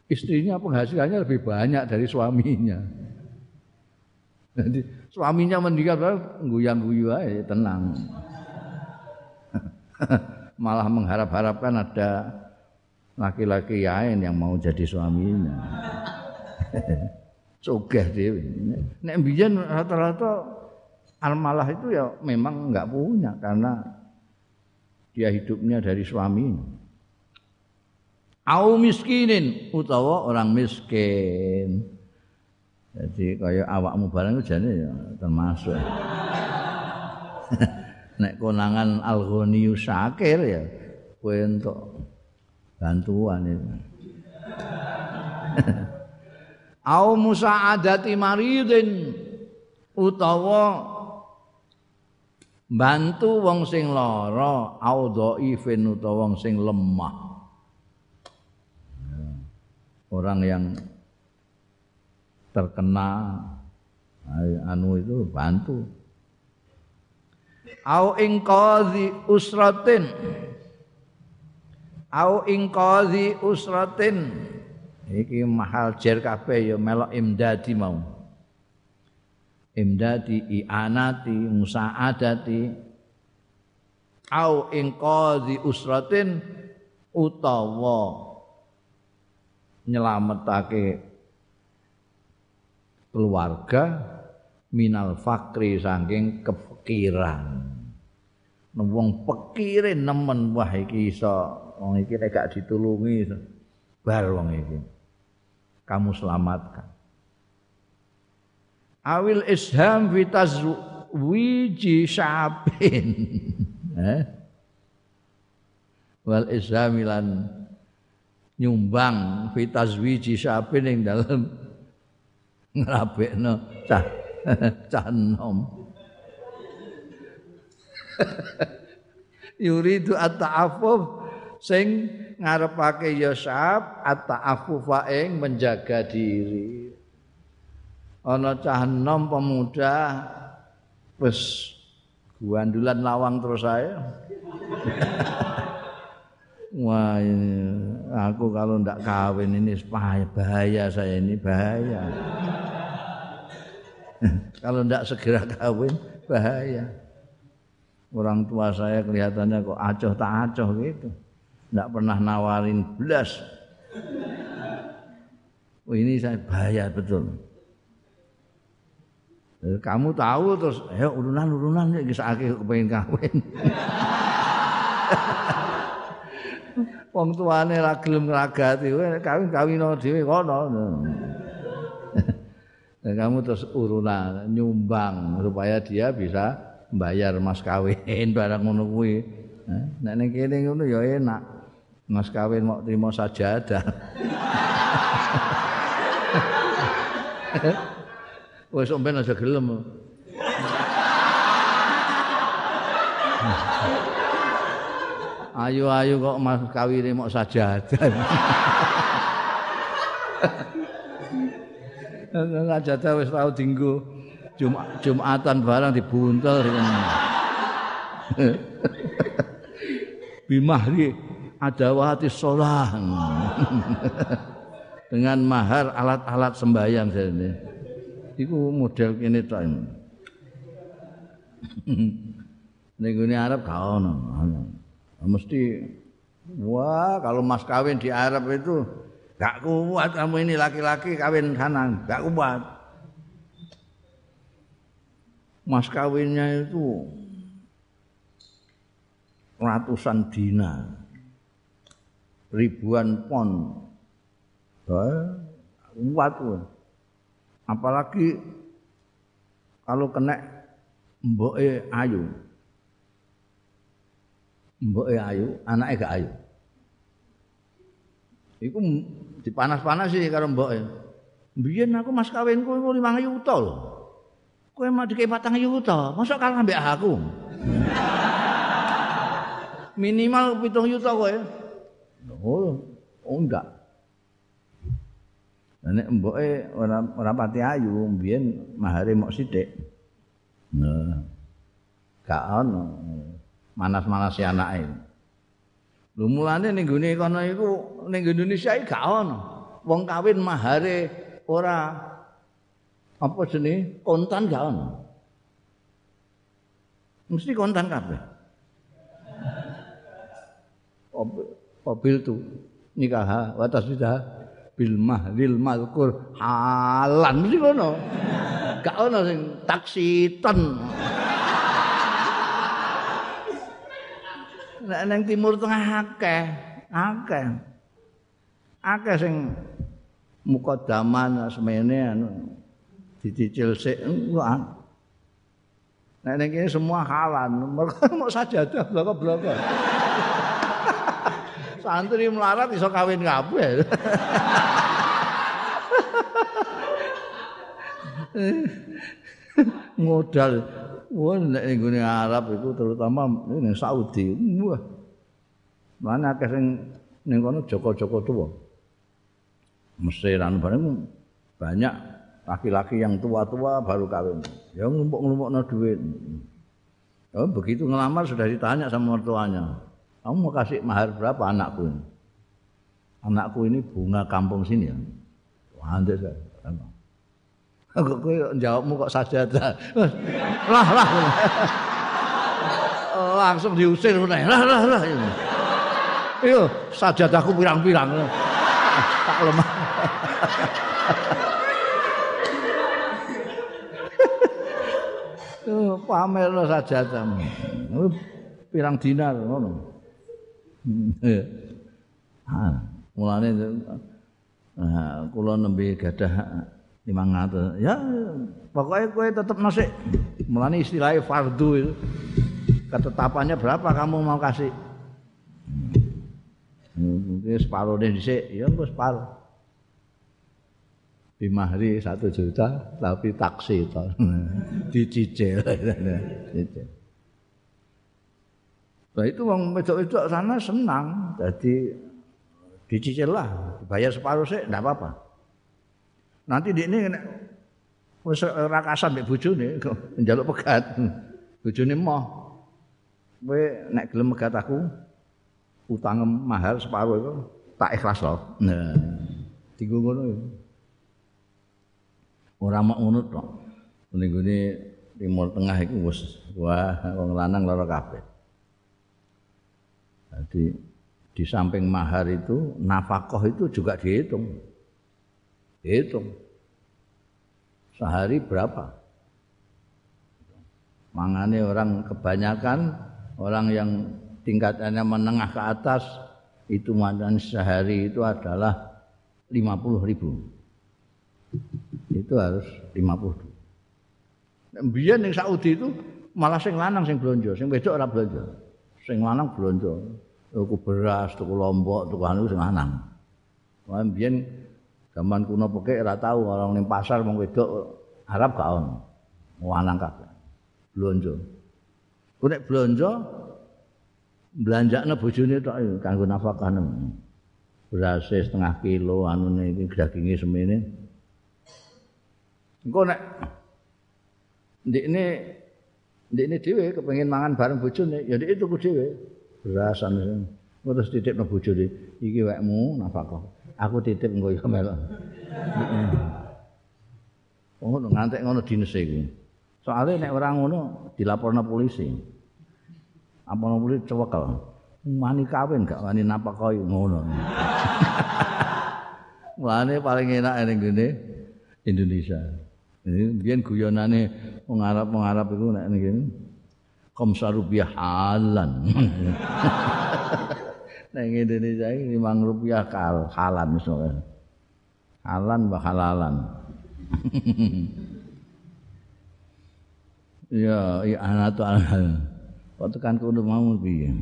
S1: istrinya penghasilannya lebih banyak dari suaminya. Jadi suaminya meninggal guyang-guyu aja tenang. Malah mengharap-harapkan ada laki-laki lain yang mau jadi suaminya. Sugih dhewe. Nek mbiyen rata-rata almalah itu ya memang enggak punya karena dia hidupnya dari suaminya. Au miskinin utawa orang miskin. Jadi kaya awakmu barang itu jane ya termasuk. Nek konangan Al-Ghaniyu Syakir ya kowe entuk bantuan itu. Au musa'adati maridin utawa bantu wong sing lara au dhaifin utawa wong sing lemah. Orang yang terkena anu itu bantu. Au ing qadhi usratin. Au ing qadhi usratin. Iki mahal jer kabeh ya melok imdadi mau. Imdadi i'anati musa'adati. Au ing qadhi usratin utawa nyelametake keluarga minal fakri saking kepikiran wong pekire nemen wah iki iso wong iki nek gak ditulungi bar wong iki kamu selamatkan. Awil isham fi tazwiji syabin. Eh? Wal ishamilan nyumbang fi tazwiji syabin ing dalem ngrabekno cah cah enom. Yuridu at-ta'affuf sing ngarepake ya syab at-ta'affufa ing menjaga diri. Ana cah enom pemuda wis guandulan lawang terus saya Wah, ini, aku kalau ndak kawin ini bahaya saya ini bahaya. kalau ndak segera kawin bahaya. Orang tua saya kelihatannya kok acoh tak acoh gitu. Ndak pernah nawarin belas. Oh, ini saya bahaya betul. Kamu tahu terus, ayo urunan-urunan ya bisa akhir kepengen kawin. wong tuane ra gelem ngragati kawin-kawino dhewe kono. Dan kamu terus urunan nyumbang supaya dia bisa bayar mas kawin barang ngono kuwi. Nek ning kene ngono ya enak. Mas kawin mau terima sajadah. Wes sampean aja gelem. Ayu-ayu kok mas kawine mok sajadah. Sajadah wis tau dinggo Jumatan barang dibuntel Bimahri adawati sholah dengan mahar alat-alat sembahyang ini. Iku model kene tok. Ning Arab gak ono. Mesti wah kalau mas kawin di Arab itu gak kuat kamu ini laki-laki kawin sana gak kuat. Mas kawinnya itu ratusan dina ribuan pon. Kuat apalagi kalau kena mboke ayu mboke ayu, anake gak ayu. Iku dipanas-panas sih karo mboke. Biyen aku mas kawinku iku 5 juta lho. Kowe mau dikei 4 juta, mosok kalah mbek aku. Minimal 7 juta kowe. Oh, oh enggak. Nek mboke ora ora pati ayu, biyen mahare mok sithik. Nah. Gak ono. Manas-manasi anake. Lho mulane ning gone kono iku ning Indonesia iki gak ono. Wong kawin mahare ora apa jenenge kontan gak ono. Mesti kontan kabeh. Mobil tu nikah wa tasbih bil mahril malkur halan mesti kono. Gak ono sing taksiton. Nek timur tengah akeh, akeh. Akeh sing mukadaman semene anu dicicil sik enggak. Nek ning kene semua halan, mergo mau sajadah bloko-bloko. Santri melarat iso kawin kabeh. modal Wah, nek ning Arab itu terutama ning Saudi. Wah. Mana akeh sing ning kono Joko-joko tuwa. Mesir anu bareng banyak laki-laki yang tua-tua baru kawin. Ya ngumpuk-ngumpukno duit. Oh, begitu ngelamar sudah ditanya sama mertuanya. Kamu mau kasih mahar berapa anakku ini? anakku ini bunga kampung sini ya. Wandek saya. Kok kowe jawabmu kok sajadah. Lah lah. Langsung diusir meneh. Lah lah lah. Iyo sajadahku pirang-pirang. Tak lemah. Tuh pamer sajadah. Pirang dinar ngono. Ha, mulane nah, kula nembe gadah 500. Ya pokoknya kowe tetep nasi. Mulane istilahnya fardu itu. Ketetapannya berapa kamu mau kasih? Mungkin separuh deh dhisik, ya engko separuh. Bimahri satu juta tapi taksi to. Dicicil. Dicicil. Nah itu wong wedok-wedok sana senang. Jadi dicicil lah, bayar separuh sih enggak apa-apa. Nanti di ini wis rakasan mek bojone njaluk pegat. Bojone moh. Kowe nek gelem megat aku utang mahal separuh itu tak ikhlas loh. Nah, tinggu ngono ya. Ora mak ngono tok. Ning gone Timur Tengah iku wis wah wong lanang lara kabeh. Jadi di samping mahar itu nafkah itu juga dihitung. Dihitung. Sehari berapa? Mangane orang kebanyakan orang yang tingkatannya menengah ke atas itu mandan sehari itu adalah 50 ribu. Itu harus 50 biar yang Saudi itu malah sing lanang sing belanja sing wedok ora belanja sing lanang belanja tuku beras tuku lombok tuku anu sing lanang. Wah, biyen zaman kuno peke ora tahu orang ning pasar wong wedok Arab gak ono. Lanang kabeh. Blonjo. Ku nek blonjo belanjakne bojone tok kanggo nafkah nang beras setengah kilo anune iki daginge semene engko nek ndekne ndekne dhewe kepengin mangan bareng bojone ya ndek tuku dhewe beras anu terus titipno bojone iki wekmu nafkah aku titip engko ya melok Oh, ngantek ngono dinese iku. Soale nek ora ngono dilaporno polisi. apa nomor itu cewekel wani kawin gak wani napa koi ngono. Wani paling enak ini gini Indonesia. Ini biar guyonane mengarap mengarap itu nek gini komsa rupiah halan nek Indonesia ini lima rupiah kal halan misalnya halan bah halalan ya iya anak tuh anak Kok tekan kono mau piye?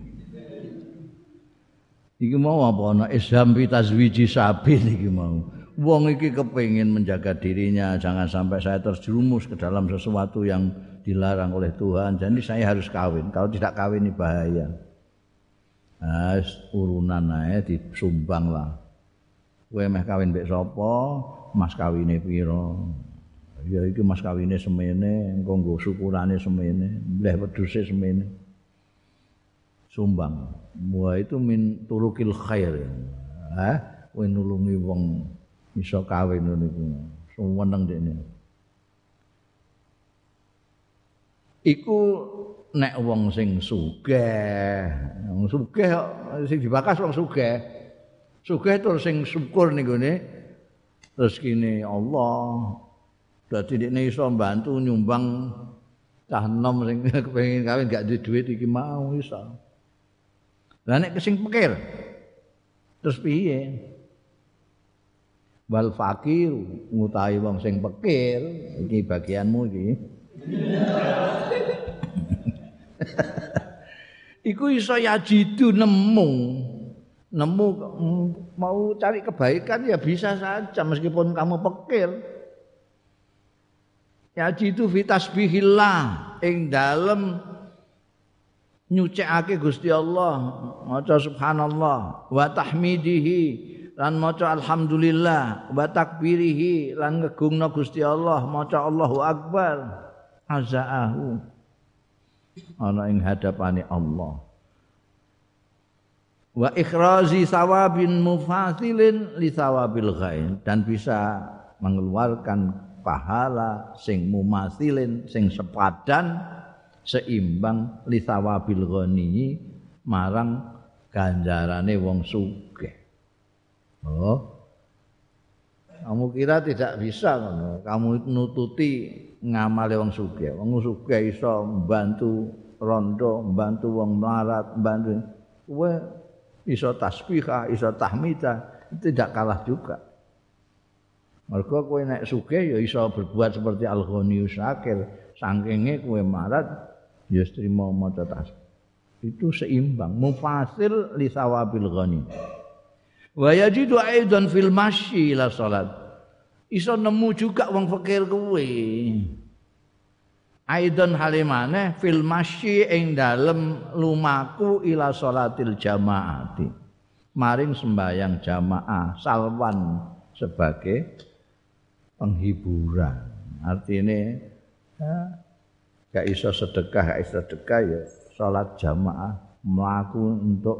S1: Iki mau apa ana isham bi tazwiji sabil iki mau. Wong iki kepengin menjaga dirinya jangan sampai saya terjerumus ke dalam sesuatu yang dilarang oleh Tuhan. Jadi saya harus kawin. Kalau tidak kawin ini bahaya. Nah, urunan ae disumbang lah. Kowe meh kawin mbek sapa? Mas kawine pira? Ya iki mas kawine semene, engko nggo syukurane semene, mleh wedhuse semene. sumbang. Wa itu min turukil khair. Ha? Kowe nulungi wong iso kawin niku. Suweneng dekne. Iku nek wong sing sugih, wong sugih sing dibakas wong sugih. Sugih terus sing syukur niku ne. Terus kene Allah dadi dekne iso mbantu nyumbang cah enom sing kepengin kawin gak duwe duit iki mau iso. Lah nek sing pikir terus piye? Wal fakir ngutahi wong sing pikir iki bagianmu iki. Iku iso yajidu nemu. Nemu mau cari kebaikan ya bisa saja meskipun kamu pikir. Yajidu fitasbihillah ing dalem nyucikake Gusti Allah maca subhanallah wa tahmidihi lan maca alhamdulillah wa takbirihi lan ngegungna Gusti Allah maca Allahu akbar azaahu. Ana ing hadapane Allah. Wa ikhrazi sawabin mufasilin li sawabil ghain. Dan bisa mengeluarkan pahala sing mumasilin sing sepadan seimbang li sawabil ghani marang ganjarane wong sugih. Oh. Kamu kira tidak bisa kamu nututi ngamale wong sugih wong sugih iso membantu rondo membantu wong melarat membantu kowe iso tasbihah, iso tahmidah, tidak kalah juga. Mergo kowe nek sugih ya iso berbuat seperti Al-Ghaniyus Syakir, sangkinge kowe marat ya trimo maca tasbih. Itu seimbang, mufasil li sawabil ghani. Wa yajidu aidan fil masyi ila salat. Iso nemu juga wong fakir kowe. Aidon halimane fil masyi ing dalem lumaku ila salatil jamaati. Maring sembahyang jamaah salwan sebagai penghiburan. Artinya ya, gak iso sedekah, gak iso sedekah ya salat jamaah melaku untuk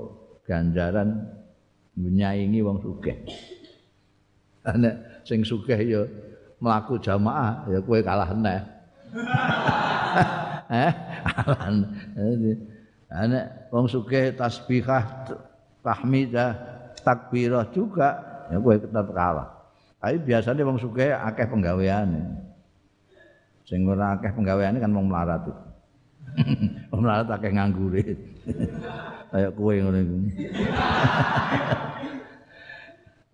S1: ganjaran menyaingi wong sugih. Ana sing sugih ya melaku jamaah ya kue kalah neh. eh ana wong sugih tasbihah tahmidah takbirah juga ya kowe tetep kalah. Tapi biasanya wong sugih akeh penggaweane. Sing ora akeh penggaweane kan wong melarat itu. Wong melarat akeh nganggure kayak kowe ngono iku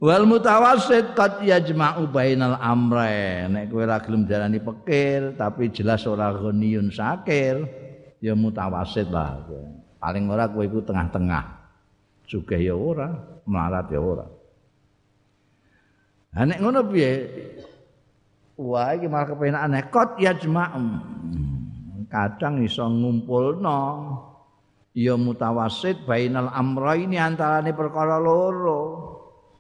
S1: Wal mutawassit qad yajma'u bainal amrayn. Nek kowe ora gelem jalani pikir tapi jelas ora ghaniyun sakir, ya mutawassit lah. Paling ora kowe iku tengah-tengah. Sugih ya ora, melarat ya ora. Lah nek ngono piye? Wah, iki malah kepenak aneh. Qad yajma'u. Kadang iso ngumpulno ya mutawassit bainal amrayni antarane perkara loro.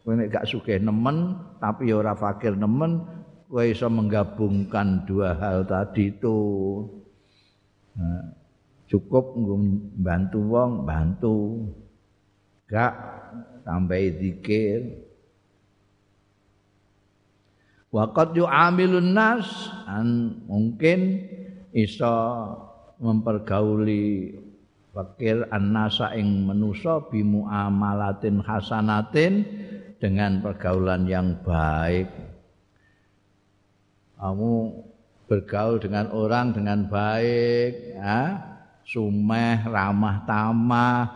S1: Kowe nek gak sugih nemen tapi ya ora fakir nemen kowe iso menggabungkan dua hal tadi itu nah, cukup bantu wong bantu. Gak sampai zikir. Waqat yu'amilun nas an mungkin iso mempergauli fakir annasa ing manusa bimuamalatin hasanatin dengan pergaulan yang baik. Kamu bergaul dengan orang dengan baik, ya. sumeh, ramah tamah,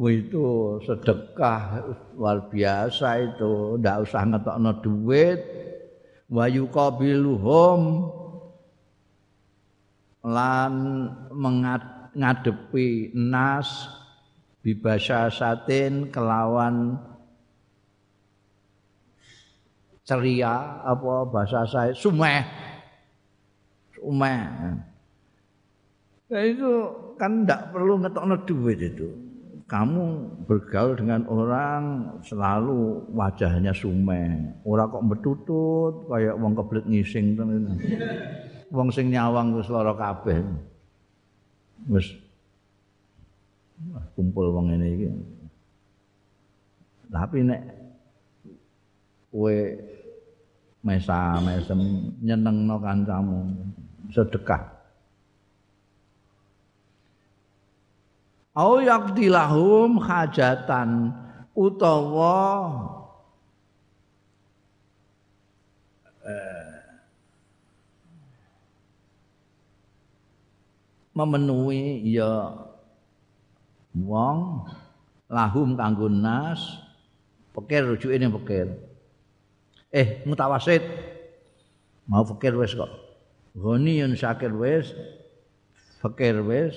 S1: itu sedekah luar biasa itu, ndak usah ngetokno duit. Wa yuqabiluhum lan mengadepi nas bibasyasatin kelawan ceria apa bahasa saya sumeh. Sumeh. Nah, itu kan tidak perlu ngetokno duit itu. Kamu bergaul dengan orang selalu wajahnya sumeh. Ora kok betutut kayak wong keblet ngising wong sing nyawang wis lara kabeh. Wis. Kumpul wong ini tapi nek kowe mesa mesem nyenengno kancamu. Sedekah. Au yaqdilahum hajatan utawa eh, memenuhi ya wong lahum kanggo nas pikir rujuke ning pikir eh mutawasid mau fakir wis kok. Ghaniyun syakir wis fakir wis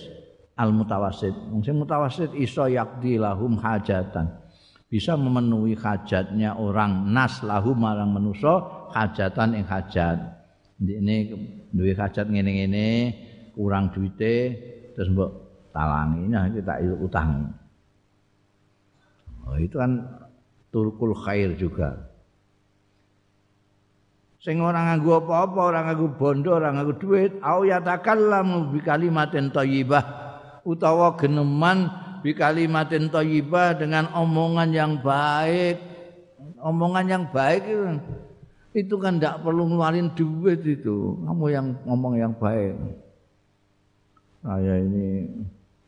S1: al mutawasid wong sing mutawasid iso yakdi lahum hajatan. Bisa memenuhi hajatnya orang nas lahum marang manusa hajatan ing hajat. Ini duwe hajat ngene-ngene kurang duite terus mbok talangi. Nah kita utang. Oh, itu kan turkul khair juga sing ora nganggo apa-apa, ora nganggo bondo, ora nganggo dhuwit, au yatakallamu bi kalimatin thayyibah utawa geneman bi kalimatin thayyibah dengan omongan yang baik. Omongan yang baik itu, itu kan tidak perlu ngeluarin duit itu. Kamu yang ngomong yang baik. Saya ini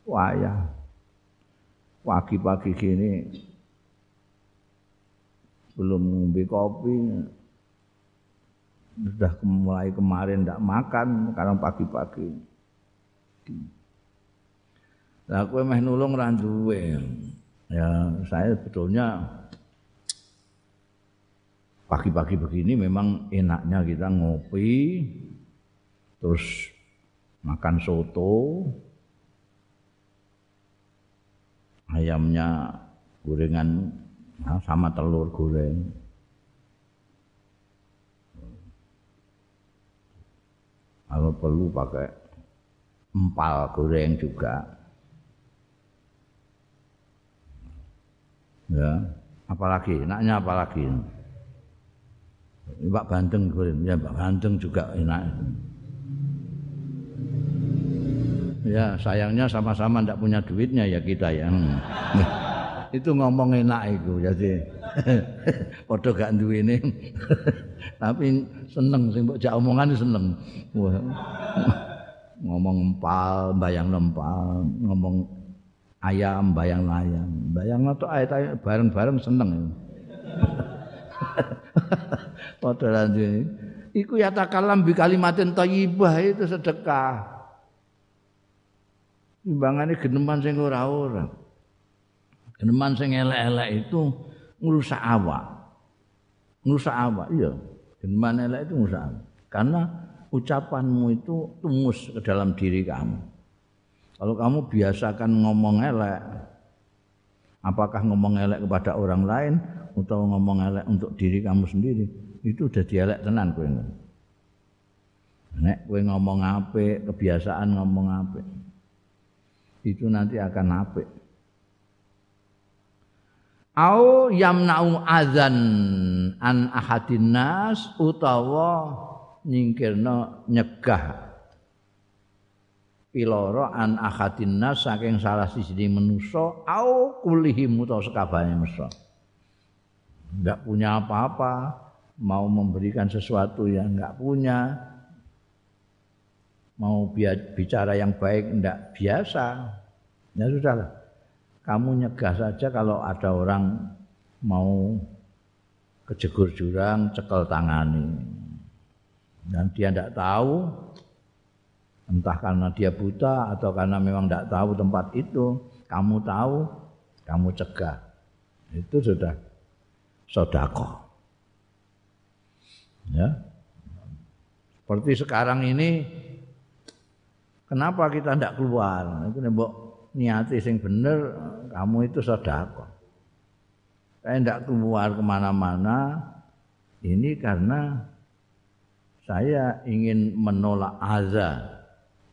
S1: wayah pagi-pagi gini belum ngombe kopi sudah mulai kemarin tidak makan sekarang pagi-pagi. Nah, aku meh nulung ra Ya, saya sebetulnya pagi-pagi begini memang enaknya kita ngopi terus makan soto ayamnya gorengan sama telur goreng kalau perlu pakai empal goreng juga. Ya apalagi enaknya apalagi. Pak Bandeng goreng ya Pak Bandeng juga enak. Ya sayangnya sama-sama ndak punya duitnya ya kita ya. Hmm. Itu ngomong enak itu jadi. Padha gak duwene tapi seneng sing mbok jak omongan seneng. Ngomong empal bayang empal. Ngomong ayam bayang ayam. Bayang atau ayat bareng-bareng seneng padha lanjut iku ya takalam bi kalimatin thayyibah itu sedekah. Timbangane geneman sing ora-ora geneman sing elek-elek itu ngrusak awak ngrusak awak iya geneman elek itu ngrusak awak karena ucapanmu itu tumus ke dalam diri kamu kalau kamu biasakan ngomong elek, apakah ngomong elek kepada orang lain atau ngomong elek untuk diri kamu sendiri, itu udah dialek tenan kowe. Nek kowe ngomong apik, kebiasaan ngomong apik. Itu nanti akan apik. Au yamna'u azan an ahadin nas utawa nyingkirno nyegah. Piloro an ahadin nas saking salah siji manusa au kulihim utawa sekabehane manusa. Enggak punya apa-apa mau memberikan sesuatu yang enggak punya. Mau bicara yang baik enggak biasa. Ya sudahlah kamu nyegah saja kalau ada orang mau kejegur jurang cekel tangani. Dan dia enggak tahu entah karena dia buta atau karena memang tidak tahu tempat itu kamu tahu kamu cegah. Itu sudah sodako. Ya. Seperti sekarang ini kenapa kita tidak keluar? Itu nembok niati sing bener kamu itu sodako saya tidak keluar ke mana-mana ini karena saya ingin menolak azab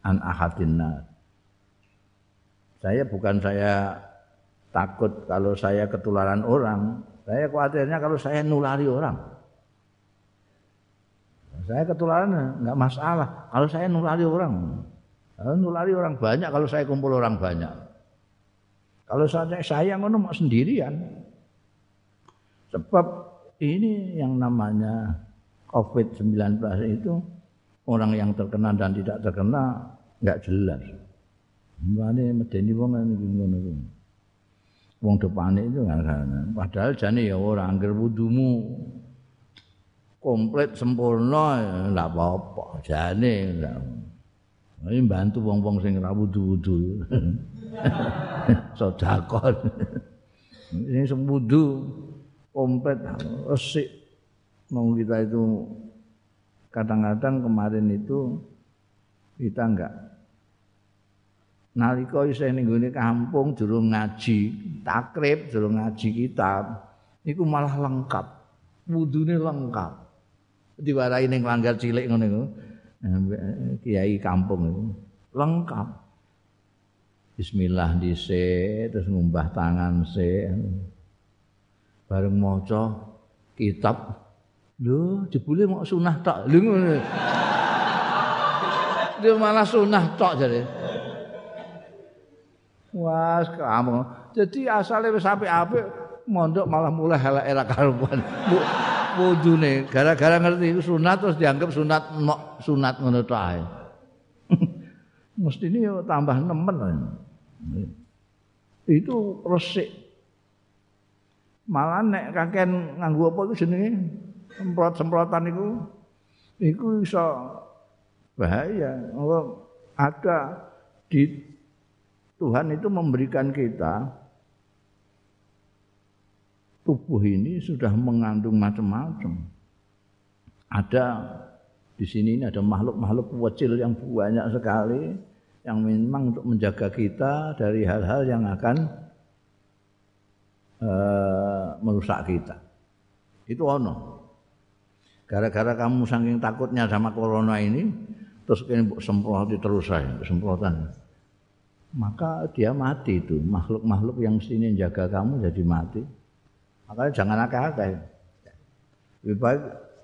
S1: an ahadin Saya bukan saya takut kalau saya ketularan orang, saya khawatirnya kalau saya nulari orang. Saya ketularan enggak masalah kalau saya nulari orang. Nulari orang banyak kalau saya kumpul orang banyak. Kalau saya saya ngono mau sendirian. Sebab ini yang namanya COVID-19 itu orang yang terkena dan tidak terkena nggak jelas. Mulane medeni wong ngono kuwi. Wong depane itu nggak Padahal jane ya ora angger wudumu komplit sempurna ya apa-apa. Jane enggak. Ini bantu wong-wong sing ra wudu-wudu. Sedekah. Ini sembudu komplit resik. Mau kita itu kadang-kadang kemarin itu kita enggak nalika isih ning gone kampung durung ngaji takrib durung ngaji kitab iku malah lengkap wudune lengkap diwarai ning langgar cilik ngono iku kiai kampung itu lengkap Bismillah dhisik terus ngumbah tangan sik bareng maca kitab Lho, jebule mau sunah tok. Lho ngono. Dia malah sunah tok jare. Wah, kamu. Jadi asalnya wis apik-apik mondok malah mulai halak era karuan. Wudune gara-gara ngerti itu sunat terus dianggap sunat sunat ngono to ae. Mesti ini tambah nemen. Itu resik. Malah nek kakek nganggo apa itu jenenge semprot-semprotan itu itu bisa bahaya. Ada di Tuhan itu memberikan kita tubuh ini sudah mengandung macam-macam. Ada di sini ini ada makhluk-makhluk kecil yang banyak sekali yang memang untuk menjaga kita dari hal-hal yang akan uh, merusak kita. Itu ono. Gara-gara kamu saking takutnya sama corona ini, terus kini semprot terus saya, semprotan maka dia mati itu makhluk-makhluk yang sini jaga kamu jadi mati makanya jangan akal-akal lebih baik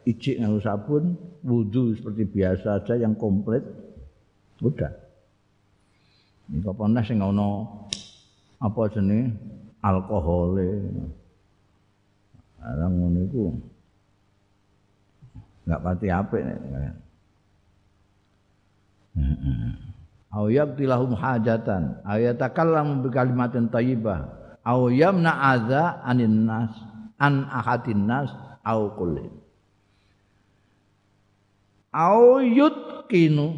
S1: ijik nganggo sabun wudhu seperti biasa aja yang komplit udah. Ini kapan sing ono apa jenis alkohol orang ngono iku. Nggak pati apik nek au yaqtilahum hajatan au yatakallamu bi kalimatin thayyibah au yamna adza anin nas an ahadin nas au kulli au yutkinu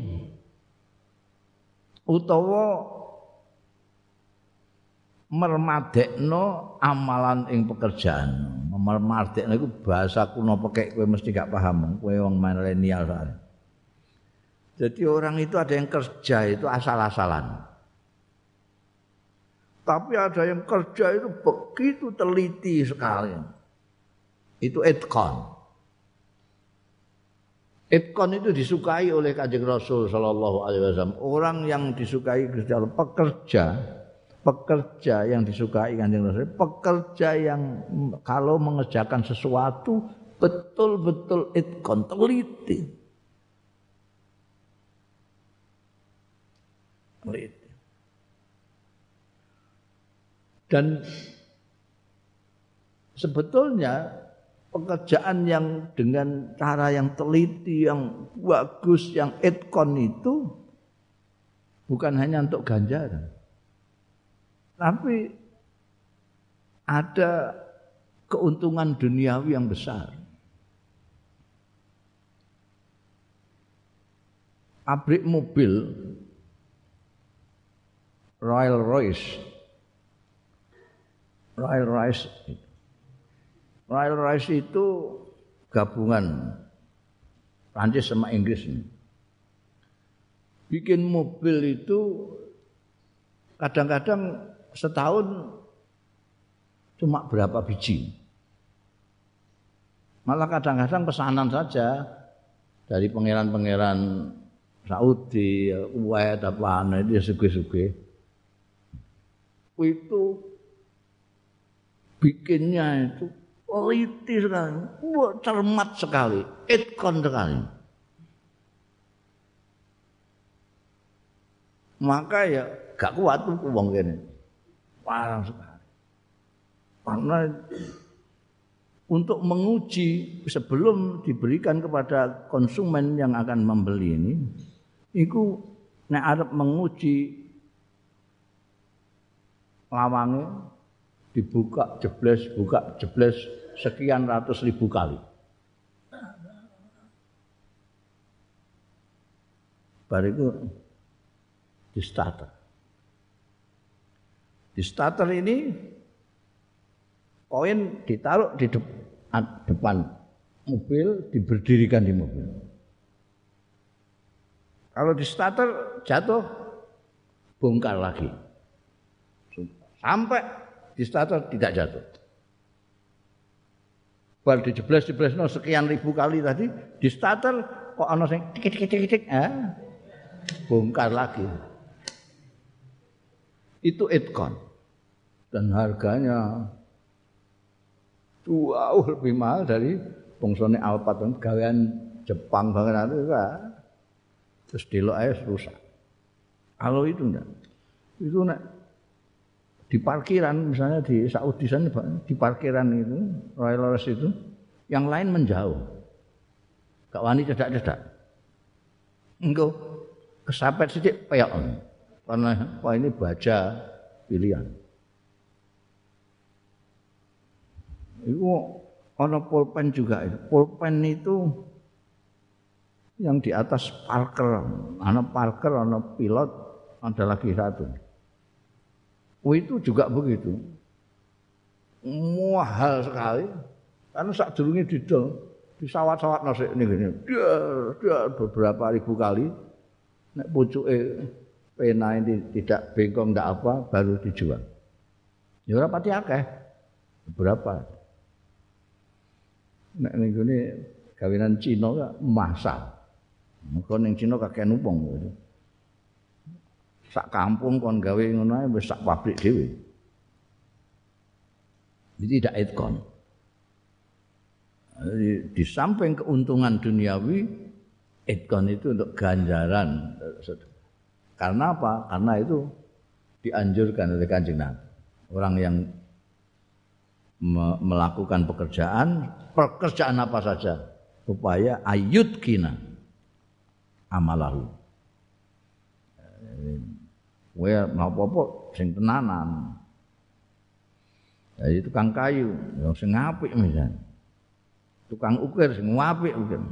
S1: utawa mermadekno amalan ing pekerjaan. Mermadekno iku bahasa kuno pekek kowe mesti gak paham. Kowe wong milenial soalnya. Jadi orang itu ada yang kerja itu asal-asalan. Tapi ada yang kerja itu begitu teliti sekali. Itu etkon. Etkon itu disukai oleh kanjeng Rasul Shallallahu Alaihi Wasallam. Orang yang disukai kerja pekerja, pekerja yang disukai kanjeng Rasul, pekerja yang kalau mengerjakan sesuatu betul-betul etkon teliti. Dan sebetulnya pekerjaan yang dengan cara yang teliti, yang bagus, yang etkon itu bukan hanya untuk ganjaran. Tapi ada keuntungan duniawi yang besar. Pabrik mobil Royal Royce. Royal Royce. Royal Royce itu gabungan Prancis sama Inggris. Bikin mobil itu kadang-kadang setahun cuma berapa biji. Malah kadang-kadang pesanan saja dari pangeran-pangeran Saudi, Kuwait apa itu ya suge-suge itu bikinnya itu teliti sekali, wah cermat sekali, etkon sekali. Maka ya gak kuat tuh uang gini, parah sekali. Karena untuk menguji sebelum diberikan kepada konsumen yang akan membeli ini, itu nek Arab menguji lawange dibuka jebles buka jebles sekian ratus ribu kali. Bariku di starter. Di starter ini koin ditaruh di depan mobil, diberdirikan di mobil. Kalau di starter jatuh, bongkar lagi. Sampai di starter tidak jatuh. Bal dijeblas jeblas no sekian ribu kali tadi di starter kok ana sing tik tik tik tik eh? bongkar lagi. Itu etkon dan harganya jauh lebih mahal dari bongsone Alphard gawean Jepang banget itu kan. Terus delok aja rusak. Kalau itu enggak. Itu nek di parkiran misalnya di Saudi sana di parkiran itu Royal Lores itu yang lain menjauh. Gak wani cedak-cedak. Engko kesapet sidik peyok karena wah ini baja pilihan. Itu ono pulpen juga itu. Pulpen itu yang di atas Parker. Ana Parker ana pilot ada lagi satu itu juga begitu. Mahal sekali. Karena saat durungnya didol, disawat-sawat nasi ini gini. Beberapa ribu kali. Nek pucuke pena ini tidak bengkong tidak apa baru dijual. Ya ora pati akeh. Berapa? Nek ning gone kawinan Cina gak masak. Muga Cina kakek numpang gitu. Sak kampung kon gawe ngono ae wis sak pabrik dhewe. Jadi tidak etkon. Di, samping keuntungan duniawi, etkon itu untuk ganjaran. Karena apa? Karena itu dianjurkan oleh kanjeng Nabi. Orang yang melakukan pekerjaan, pekerjaan apa saja, supaya ayut kina amalahu. Kowe napa-apa sing tenanan. Jadi tukang kayu, ya sing apik misalnya. Tukang ukir sing apik ukir.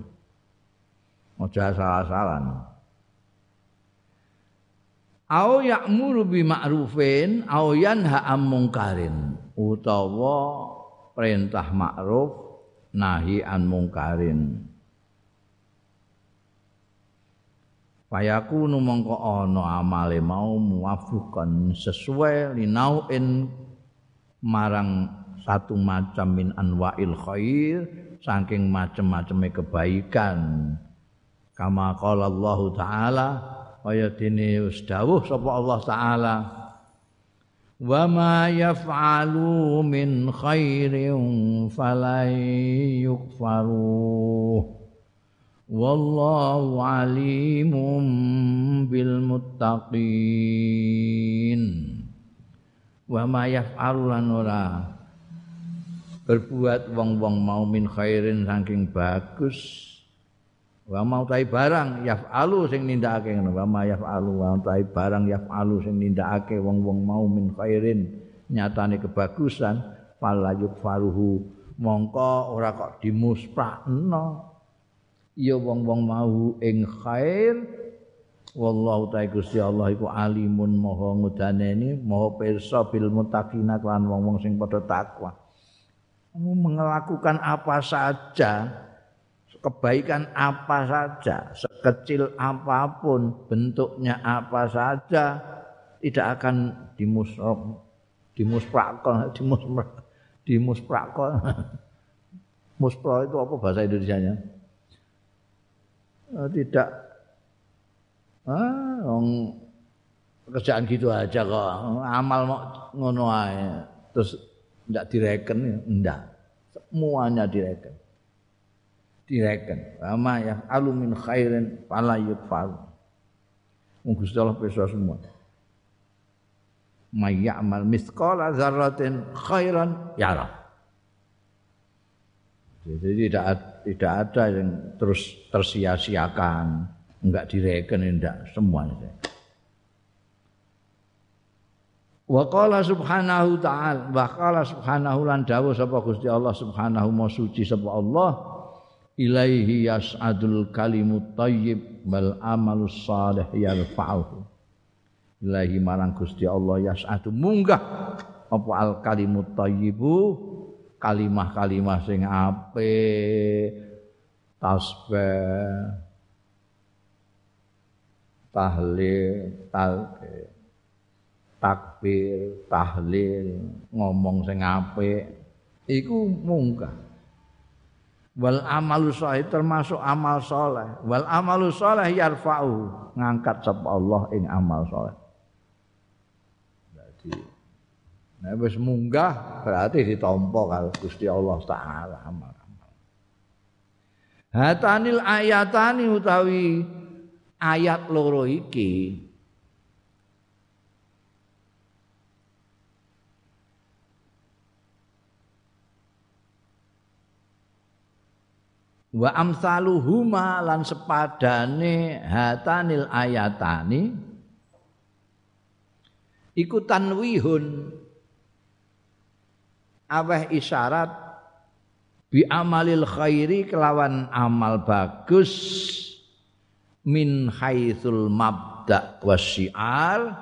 S1: Aja salah-salah. Au ya'muru bi ma'rufin au yanha 'am mungkarin utawa perintah ma'ruf nahi an mungkarin. Fayakunu mongko ana amale mau muwafiqan sesuai linauin marang satu macam min anwa'il khair saking macam-macame kebaikan. Kama qala Allah taala kaya dene wis dawuh sapa Allah taala wa ma yaf'alu min khairin falan yukfaruh wallahu alimun bil muttaqin. Wa ma yaf'alu ora berbuat wong-wong mau min khairin saking bagus. Wa mau tai barang yaf'alu sing nindakake ngono. Wa ma yaf'alu wa tai barang yaf'alu sing nindakake wong-wong mau min khairin. Nyatane kebagusan fala yukfaruhu. Mongko ora kok dimusprakno ya wong-wong mau ing khair. Wallahu ta'ala Gusti Allah iku alimun maha ngudaneni maha pirsa bil muttaqina lan wong-wong sing padha takwa. Melakukan apa saja kebaikan apa saja sekecil apa pun bentuknya apa saja tidak akan dimusrok dimusprakon dimusprak dimusprakon muspro itu apa bahasa Indonesianya? Eh, tidak. Ah wong kerjaan gitu aja kok. Amal mau ngono ae. Terus ndak direken ndak. Semuanya direken. Direken. Ama ya alumin khairin fala yukfal. Gusti Allah bisa semua. May ya'mal mithqala dzarratin khairan yara jadi tidak tidak ada yang terus tersia-siakan, enggak direken enggak semuanya. Wa qala subhanahu ta'ala wa qala subhanahu lan dawuh sapa Gusti Allah subhanahu wa suci sapa Allah ilaihi yas'adul kalimut thayyib wal amalus salih yarfa'uhu. Ilaihi marang Gusti Allah yas'adu munggah apa al kalimut thayyibu kalimah-kalimah sing apik. Tasbih. Tahlil talqi takbir tahlil ngomong sing apik. Iku munggah. Wal amalu sholih termasuk amal soleh wal amalu soleh yarfa'u ngangkat sapa Allah ing amal soleh Nah, wis munggah berarti ditampa kalau Gusti Allah taala. Hatanil ayatani utawi ayat loro iki. Wa amsaluhuma lan sepadane hatanil ayatani. Iku tanwihun. Aweh isyarat bi amalil khairi kelawan amal bagus min haitsul mabda wasyiar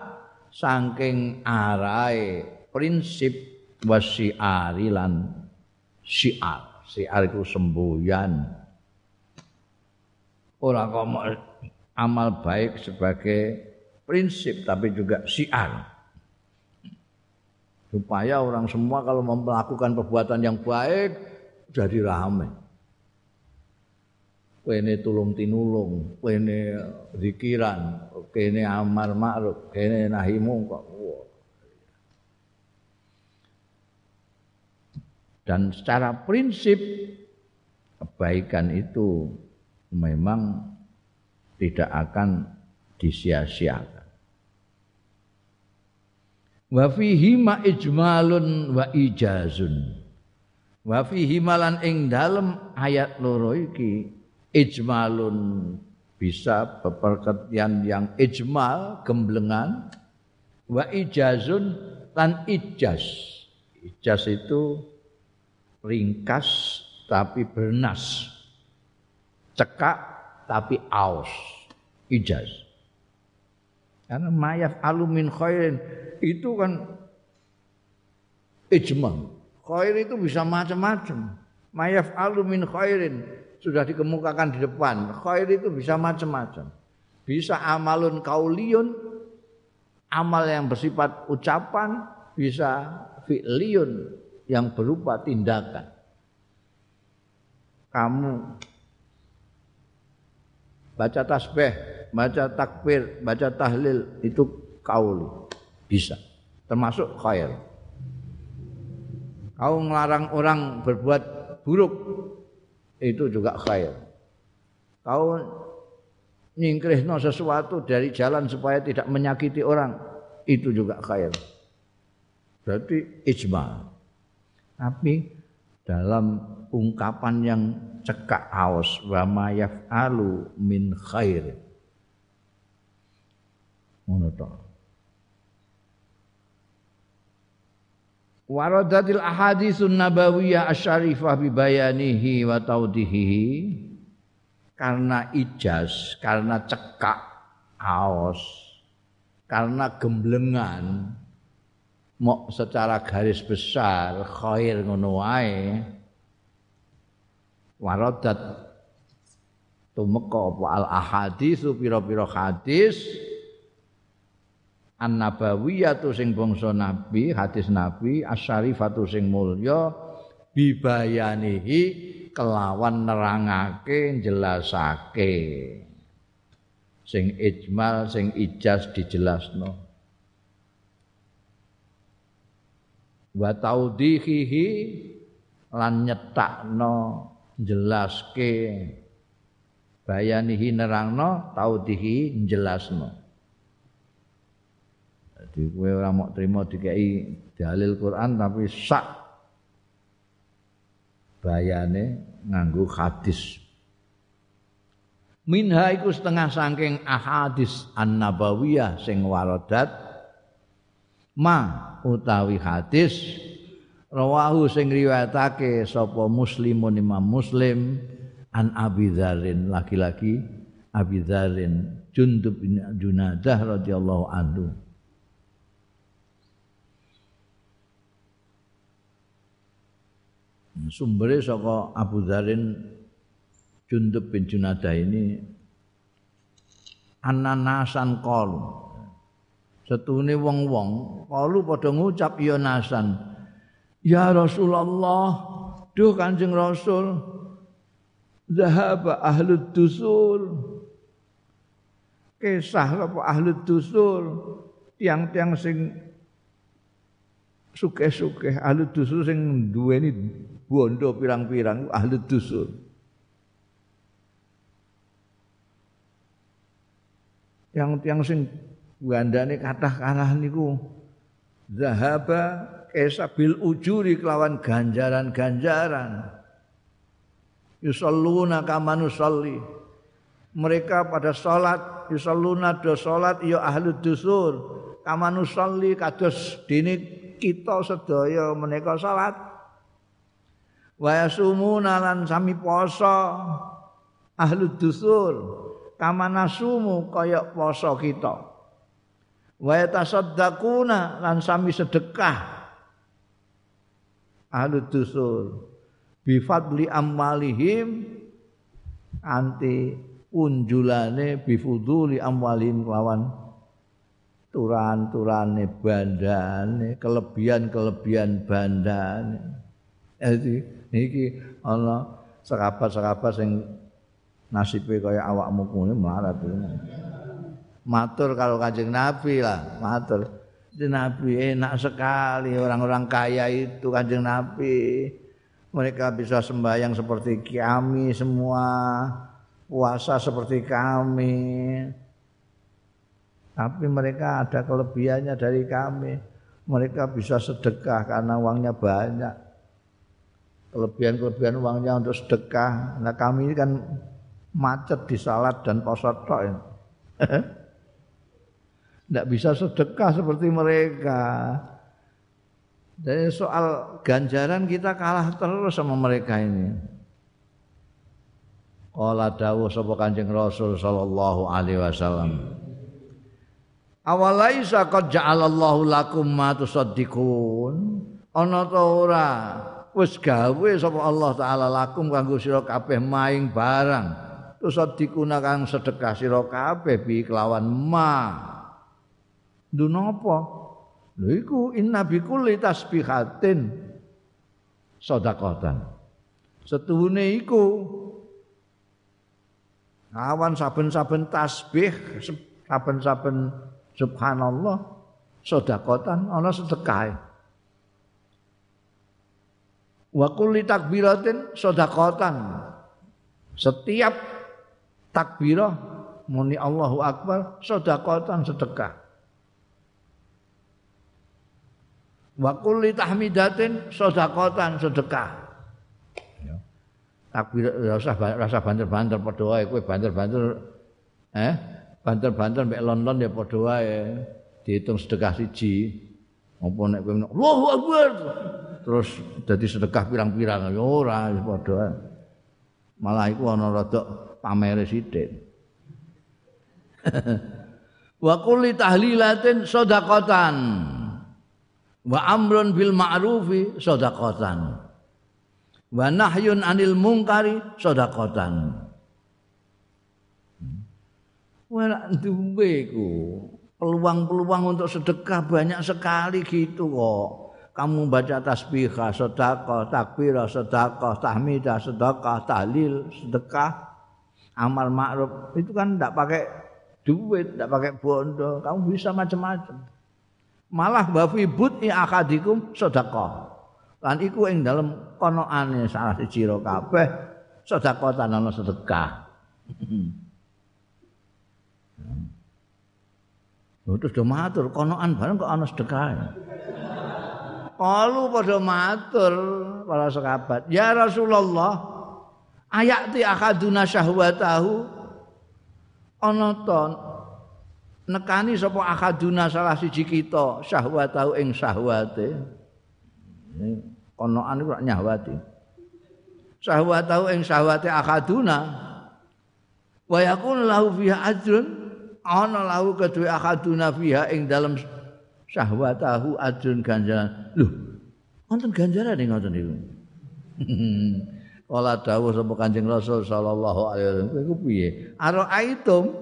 S1: saking arai prinsip wasyiari lan syiar. Syiar itu semboyan. Ora kok amal baik sebagai prinsip tapi juga syiar supaya orang semua kalau melakukan perbuatan yang baik jadi ramai kene tulung tinulung kene zikiran kene amar ma'ruf kene nahi mungkar. Dan secara prinsip kebaikan itu memang tidak akan disia-siakan. Wa fihi ma ijmalun wa ijazun. Wa fihi malan ing dalem ayat loro iki ijmalun bisa peperketian yang ijmal gemblengan wa ijazun lan ijaz. Ijaz itu ringkas tapi bernas cekak tapi aus ijaz karena mayaf alumin khairin itu kan ijma. Khair itu bisa macam-macam. Mayaf alumin khairin sudah dikemukakan di depan. Khair itu bisa macam-macam. Bisa amalun kauliyun amal yang bersifat ucapan bisa fi'liyun yang berupa tindakan. Kamu baca tasbih, baca takbir, baca tahlil itu kaul bisa termasuk khair. Kau melarang orang berbuat buruk itu juga khair. Kau nyingkrihno sesuatu dari jalan supaya tidak menyakiti orang itu juga khair. Berarti ijma. Tapi dalam ungkapan yang cekak aus wa ma yaf'alu min khair ngono to. Waradatil ahaditsun nabawiyah asyarifah bi bayanihi wa taudihihi karena ijaz karena cekak aos karena gemblengan mau secara garis besar khair ngono wae. Waradat tumeka apa al ahaditsu pira-pira hadis an nabawiyatu sing bangsa nabi hadis nabi asyarifatu sing mulya bibayanihi kelawan nerangake jelasake sing ijmal sing ijaz dijelasno. Wa taudihihi lan nyetakno jelaske bayanihi nerangno taudihi jelasno jadi kowe ora mau terima dikai dalil Quran tapi sak bayane nganggo hadis. Minha iku setengah saking ahadis an-nabawiyah sing waradat ma utawi hadis rawahu sing riwayatake sapa muslimun imam muslim an abi dzarin laki-laki abi dzarin jundub junadah radhiyallahu anhu sumbernya saka Abu Dzarin Jundub bin Junadah ini ananasan qalu setune wong-wong qalu padha ngucap ya nasan Ya Rasulullah, duh Kanjeng Rasul, zahaba ahlud dusul. Kisah apa ahlud dusul, tiang-tiang sing suke-suke ahlud dusul sing duweni bondo pirang-pirang ahlud dusul. Yang tiang sing gandane kathah kalah niku zahaba kesabil ujuri kelawan ganjaran-ganjaran. Yusalluna kama nusalli. Mereka pada salat yusalluna do salat ya ahli dusur kama nusalli kados dene kita sedaya menika salat wa yasumuna lan sami poso ahli dusur kama nasumu kaya poso kita. Wa yatasaddaquna lan sami sedekah. Ahli dusur bi fadli amwalihim anti unjulane bifuduli amwalihim lawan turan-turane bandane kelebihan-kelebihan bandane. Jadi iki ana serapat-serapat sing nasibe kaya awakmu kuwi melarat. Matur kalau kanjeng Nabi lah matur. Nabi enak sekali orang-orang kaya itu kanjeng Nabi. Mereka bisa sembahyang seperti kami semua puasa seperti kami. Tapi mereka ada kelebihannya dari kami. Mereka bisa sedekah karena uangnya banyak kelebihan-kelebihan uangnya untuk sedekah nah kami ini kan macet di salat dan poso tok tidak bisa sedekah seperti mereka jadi soal ganjaran kita kalah terus sama mereka ini. Kala dawuh sapa Kanjeng Rasul sallallahu alaihi wasallam. Awalaisa qad ja'alallahu lakum ma tusaddiqun. Ana ta ora wis gawe sapa Allah taala lakum kanggo sira kabeh maing barang. Tusaddiquna kang sedekah sira kabeh bi kelawan ma. Lho napa? Lho iku inna bi kulli tasbihatin sedekatan. Setuhune iku awan saben-saben tasbih saben-saben subhanallah sedekatan ana sedekah wa kulli takbiratin sedekatan. Setiap takbirah muni Allahu akbar sedekatan sedekah. Wa kulli tahmidatin sedekatan sedekah. Ya. takbir rasa rasa banter-banter padha wae kowe banter-banter eh? Banter-banter mek lon-lon ya padha wae. Dihitung sedekah siji. Apa nek kowe Allahu akbar terus dadi sedekah pirang-pirang. Ya ora padha wae malah iku ana rada pamere sithik. Wa kulli tahlilatin sedekatan wa amrun bil ma'rufi sedekatan wa nahyun anil mungkari sedekatan Wala duwe peluang-peluang untuk sedekah banyak sekali gitu kok. Kamu baca tasbih, sedekah, takbir, sedekah, tahmidah, sedekah, tahlil, sedekah, amal ma'ruf. Itu kan tidak pakai duit, tidak pakai bondo, kamu bisa macam-macam. Malah wa fi buti akadikum sedekah. Lan iku ing dalem konoane salah siji ro kabeh sedekah tanana sedekah. Terus do matur konoan bareng kok ana sedekah. Kalu padha matur para sahabat, "Ya Rasulullah, ayati akaduna syahwatahu. Ana to nekani sapa akaduna salah siji kita syahwatahu ing syahwate. Konoan iku nyahwati. Syahwatahu ing syahwate akaduna wa yakun lahu fiha ajrun ana lahu kedue akaduna fiha ing dalem syahwatahu ajrun ganjaran lho wonten ganjaran ing ngoten niku Kala dawuh sapa Kanjeng Rasul sallallahu alaihi wasallam iku piye? Ara aitum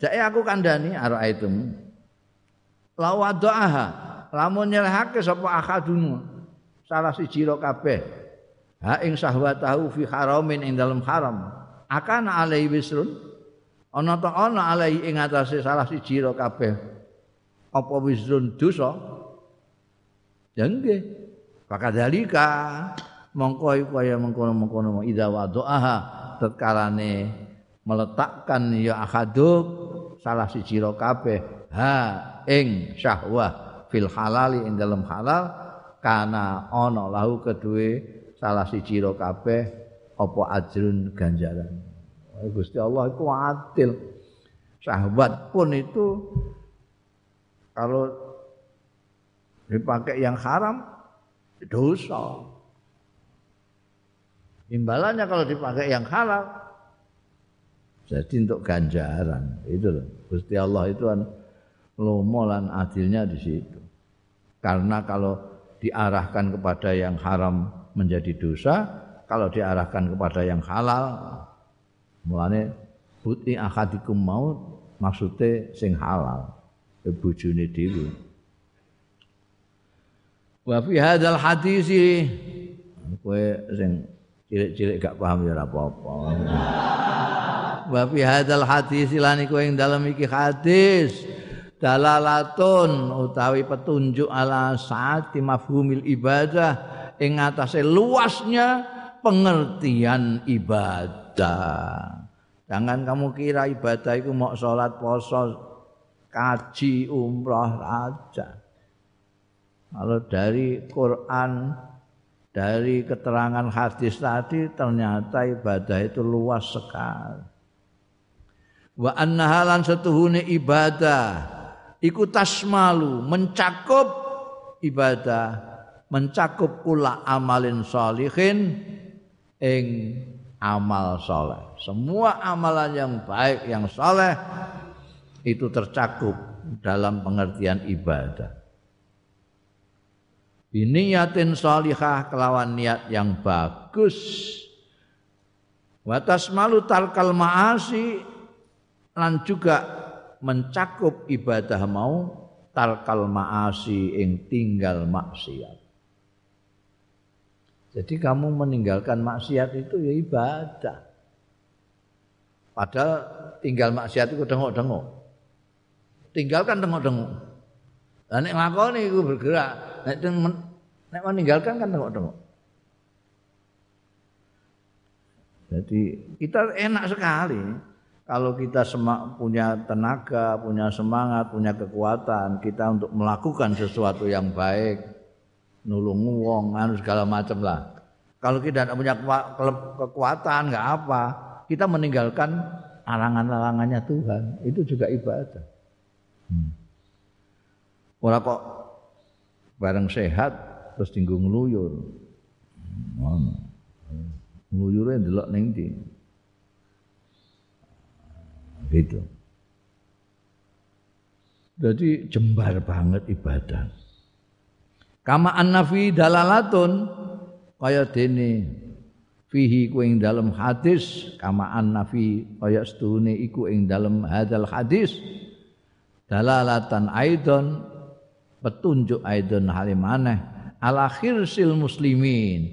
S1: Jake aku kandhani ara itu. La doaha, lamun nyerahake sapa akadunu salah siji ro kabeh. Ha ing sahwatahu fi haramin ing dalam haram. Akan alai wisrun ana ta ana alai ing atase salah siji ro kabeh. Apa wisrun dosa? Ya nggih. Pakadalika mongko kaya mengkono-mengkono idza wadoaha tetkalane meletakkan ya akaduk salah siji ro kabeh ha ing syahwah fil halali ing dalam halal kana ana lahu kedue salah siji ro kabeh apa ajrun ganjaran. Gusti Allah itu adil. Sahabat pun itu kalau dipakai yang haram dosa. Imbalannya kalau dipakai yang halal jadi untuk ganjaran itu loh. Gusti Allah itu kan lomo lan adilnya di situ. Karena kalau diarahkan kepada yang haram menjadi dosa, kalau diarahkan kepada yang halal mulane buti akadikum maut maksudnya sing halal bojone dhewe. Wa fi hadzal hadisi kowe sing cilik-cilik gak paham ya ora apa-apa. Wa fi hadzal hadis lan iku ing dalem iki hadis dalalatun utawi petunjuk ala saati mafhumil ibadah ing atase luasnya pengertian ibadah. Jangan kamu kira ibadah itu mau sholat, poso, kaji, umrah aja. Kalau dari Quran, dari keterangan hadis tadi ternyata ibadah itu luas sekali wa annaha lan setuhune ibadah iku tasmalu mencakup ibadah mencakup kula amalin salihin ing amal soleh. Semua amalan yang baik yang soleh itu tercakup dalam pengertian ibadah. Biniyatin salihah kelawan niat yang bagus. Watas malu tarkal maasi lan juga mencakup ibadah mau tarkal maasi ing tinggal maksiat. Jadi kamu meninggalkan maksiat itu ya ibadah. Padahal tinggal maksiat itu dengok-dengok. Tinggalkan dengok-dengok. Lah nek nglakoni iku bergerak, nek nek meninggalkan kan dengok-dengok. Jadi kita enak sekali kalau kita semak, punya tenaga, punya semangat, punya kekuatan, kita untuk melakukan sesuatu yang baik, nulung wong, anu segala macam lah. Kalau kita tidak punya kekuatan, nggak apa, kita meninggalkan arangan-arangannya Tuhan, itu juga ibadah. Hmm. Orang kok bareng sehat terus tinggal ngeluyur. Hmm. Ngeluyurnya delok ning gitu. Jadi jembar banget ibadah. Kama annafi dalalatun kaya dene fihi ku ing dalam hadis kama annafi kaya stune iku ing dalam hadal hadis dalalatan aidon petunjuk aidon halimane ala khirsil muslimin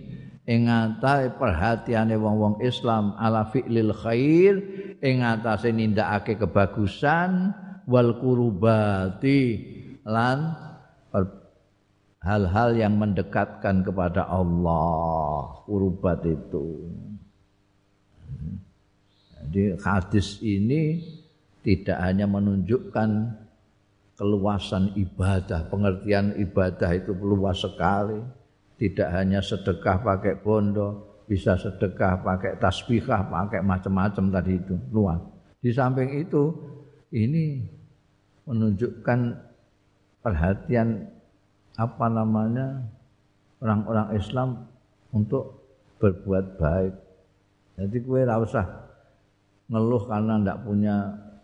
S1: ing atahe perhatiane wong-wong Islam ala fi'lil khair ing atase nindakake kebagusan wal kurubati lan hal-hal yang mendekatkan kepada Allah. Kurubat itu. Jadi hadis ini tidak hanya menunjukkan keluasan ibadah pengertian ibadah itu luas sekali. Tidak hanya sedekah pakai bondo, bisa sedekah pakai tasbihah, pakai macam-macam tadi itu, luas. Di samping itu ini menunjukkan perhatian apa namanya orang-orang Islam untuk berbuat baik. Jadi kue ora usah ngeluh karena ndak punya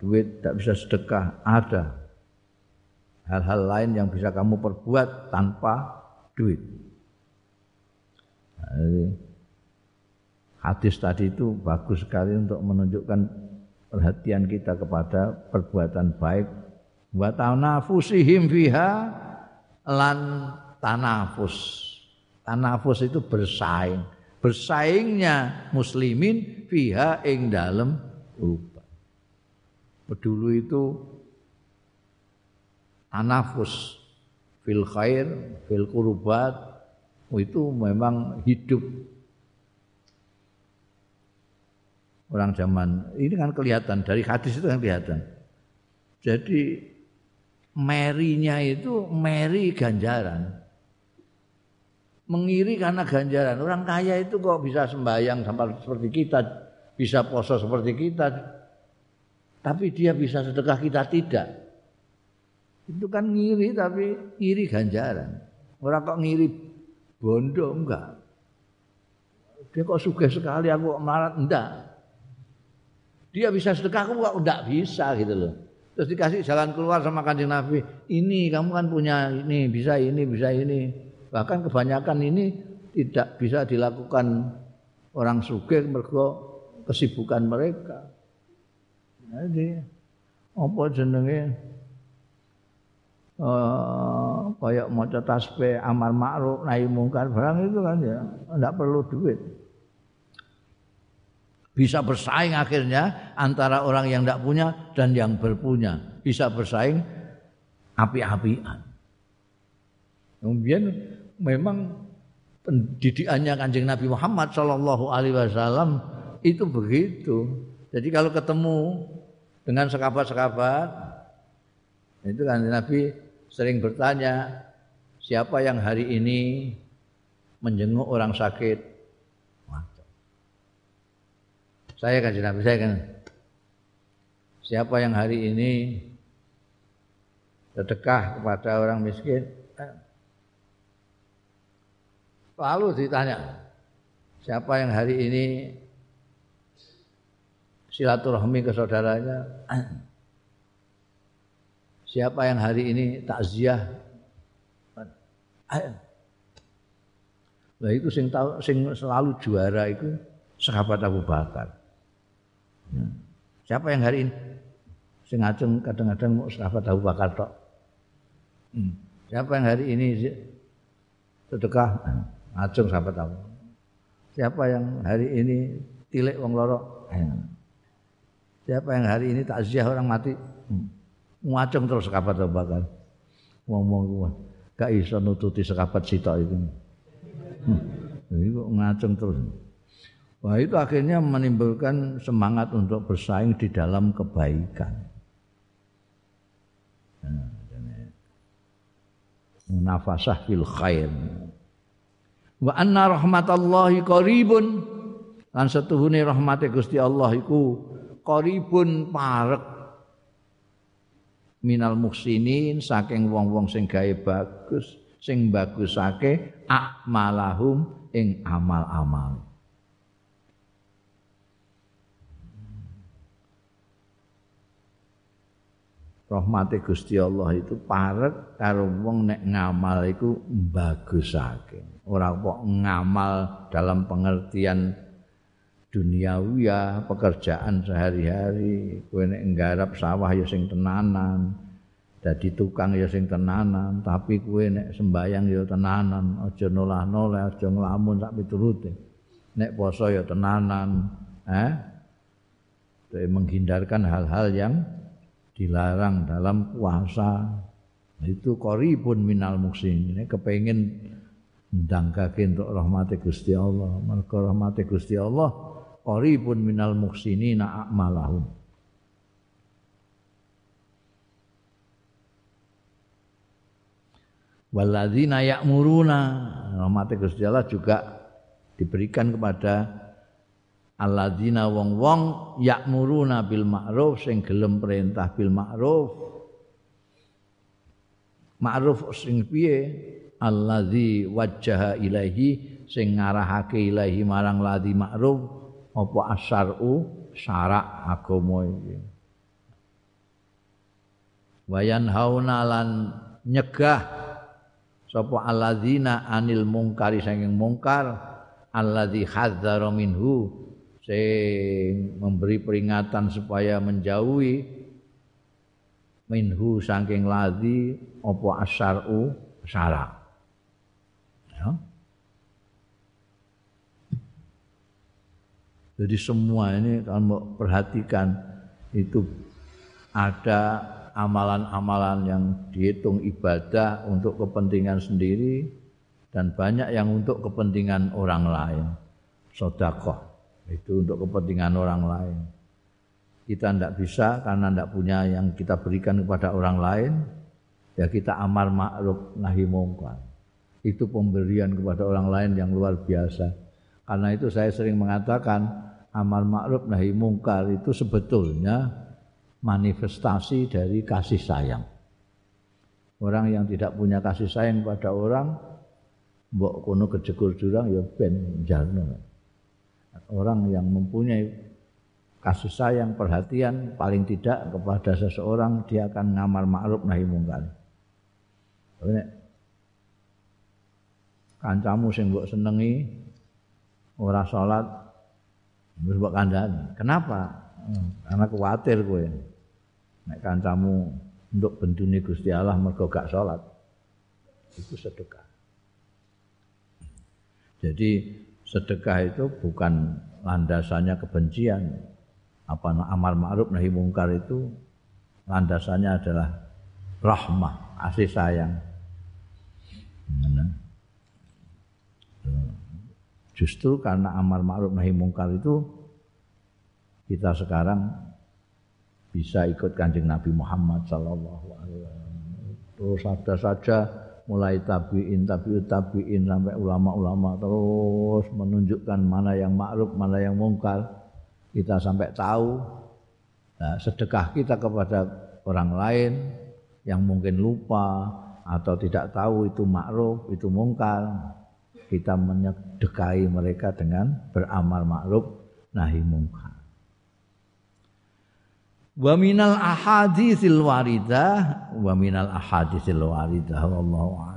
S1: duit, tidak bisa sedekah. Ada hal-hal lain yang bisa kamu perbuat tanpa duit. Jadi, hadis tadi itu bagus sekali untuk menunjukkan perhatian kita kepada perbuatan baik wa tanafusihim fiha lan tanafus. Tanafus itu bersaing. Bersaingnya muslimin fiha ing dalam urubat. Pedulu itu tanafus fil khair, fil kurubat, itu memang hidup orang zaman ini kan kelihatan dari hadis itu kan kelihatan. Jadi merinya itu meri ganjaran. mengiri karena ganjaran. Orang kaya itu kok bisa sembahyang sampai seperti kita, bisa poso seperti kita, tapi dia bisa sedekah kita tidak. Itu kan ngiri tapi ngiri ganjaran. Orang kok ngiri bondo enggak. Dia kok sugih sekali aku melarat enggak. Dia bisa sedekah aku kok enggak bisa gitu loh. Terus dikasih jalan keluar sama kanjeng Nabi. Ini kamu kan punya ini, bisa ini, bisa ini. Bahkan kebanyakan ini tidak bisa dilakukan orang sugih mergo kesibukan mereka. Jadi apa jenenge uh, kayak maca tasbih amar ma'ruf nahi mungkar barang itu kan ya enggak perlu duit. Bisa bersaing akhirnya antara orang yang tidak punya dan yang berpunya. Bisa bersaing api-apian. Kemudian memang pendidikannya kanjeng Nabi Muhammad Shallallahu Alaihi Wasallam itu begitu. Jadi kalau ketemu dengan sekabat-sekabat, itu kan Nabi sering bertanya, siapa yang hari ini menjenguk orang sakit? Saya kan Nabi saya kan. Siapa yang hari ini sedekah kepada orang miskin? Lalu ditanya, siapa yang hari ini silaturahmi ke saudaranya? Siapa yang hari ini takziah? Nah itu sing sing selalu juara itu sahabat Abu Bakar. Ya. Siapa yang hari ini? Sing ngajeng kadang-kadang mau sahabat Abu Bakar tok. Hmm. Siapa yang hari ini sedekah ngajeng sahabat Abu Siapa yang hari ini tilik wong loro? Siapa yang hari ini takziah orang mati? Hmm. Ngajeng terus sahabat Abu Bakar. Ngomong gua, gak iso nututi sahabat sitok itu. Hmm. Iku ngajeng terus. Wah itu akhirnya menimbulkan semangat untuk bersaing di dalam kebaikan. Munafasah fil khair. Wa anna rahmatallahi qaribun lan setuhune rahmate Gusti Allah iku qaribun parek minal muksinin saking wong-wong sing gawe bagus sing bagusake akmalahum ing amal-amal. Rahmate Gusti Allah itu parek karo wong nek ngamal iku bagusake. Ora kok ngamal dalam pengertian duniawi ya, pekerjaan sehari-hari, kowe nek nggarap sawah ya sing tenanan, dadi tukang ya sing tenanan, tapi kowe nek sembayang ya tenanan, aja nolah-nolah, aja nglamun sak piturute. Nek poso ya tenanan, eh? menghindarkan hal-hal yang dilarang dalam puasa. Itu koribun minal muksin ini kepengen ndangkake untuk rahmati Gusti Allah. Mergo rahmati Gusti Allah koribun minal muksinina a'malahum. Waladzina ya'muruna. Rahmati Gusti Allah juga diberikan kepada alladzina wong-wong yakmuruna bil ma'ruf sing gelem perintah bil ma'ruf. Ma'ruf sing piye? Alladzi wajjaha ilaihi sing ngarahake ilahi marang ladzi ma'ruf apa asyar'u? Syarak agama iki. Wayan hauna lan nyegah sapa alladzina anil mungkari saking mungkar alladzi hadzara minhu sing memberi peringatan supaya menjauhi minhu saking ladhi apa asyar'u syara ya. jadi semua ini kalau mau perhatikan itu ada amalan-amalan yang dihitung ibadah untuk kepentingan sendiri dan banyak yang untuk kepentingan orang lain. Sodakoh itu untuk kepentingan orang lain. Kita tidak bisa karena tidak punya yang kita berikan kepada orang lain, ya kita amar ma'ruf nahi mungkar. itu pemberian kepada orang lain yang luar biasa. Karena itu saya sering mengatakan amal ma'ruf nahi mungkar itu sebetulnya manifestasi dari kasih sayang. Orang yang tidak punya kasih sayang pada orang mbok kono kejegur jurang ya ben jarno. Orang yang mempunyai kasih sayang, perhatian paling tidak kepada seseorang dia akan ngamar ma'ruf nahi mungkar. Nek kancamu sing mbok senengi ora salat wis mbok kandhani. Kenapa? Hmm, karena kuatir kowe. Nek kancamu untuk bendune Gusti Allah mergo gak salat. Itu sedekah. Jadi sedekah itu bukan landasannya kebencian, apa amar ma'ruf nahi mungkar itu landasannya adalah rahmah, kasih sayang. Justru karena amar ma'ruf nahi mungkar itu kita sekarang bisa ikut kanjeng Nabi Muhammad sallallahu alaihi wasallam. Terus ada saja mulai tabiin, tabiut tabiin sampai ulama-ulama terus menunjukkan mana yang ma'ruf, mana yang mungkar kita sampai tahu nah, sedekah kita kepada orang lain yang mungkin lupa atau tidak tahu itu makruf, itu mungkar, kita menyedekahi mereka dengan beramal makruf nahi mungkar. Wa minal ahaditsil waridah wa minal ahaditsil waridah wallahu.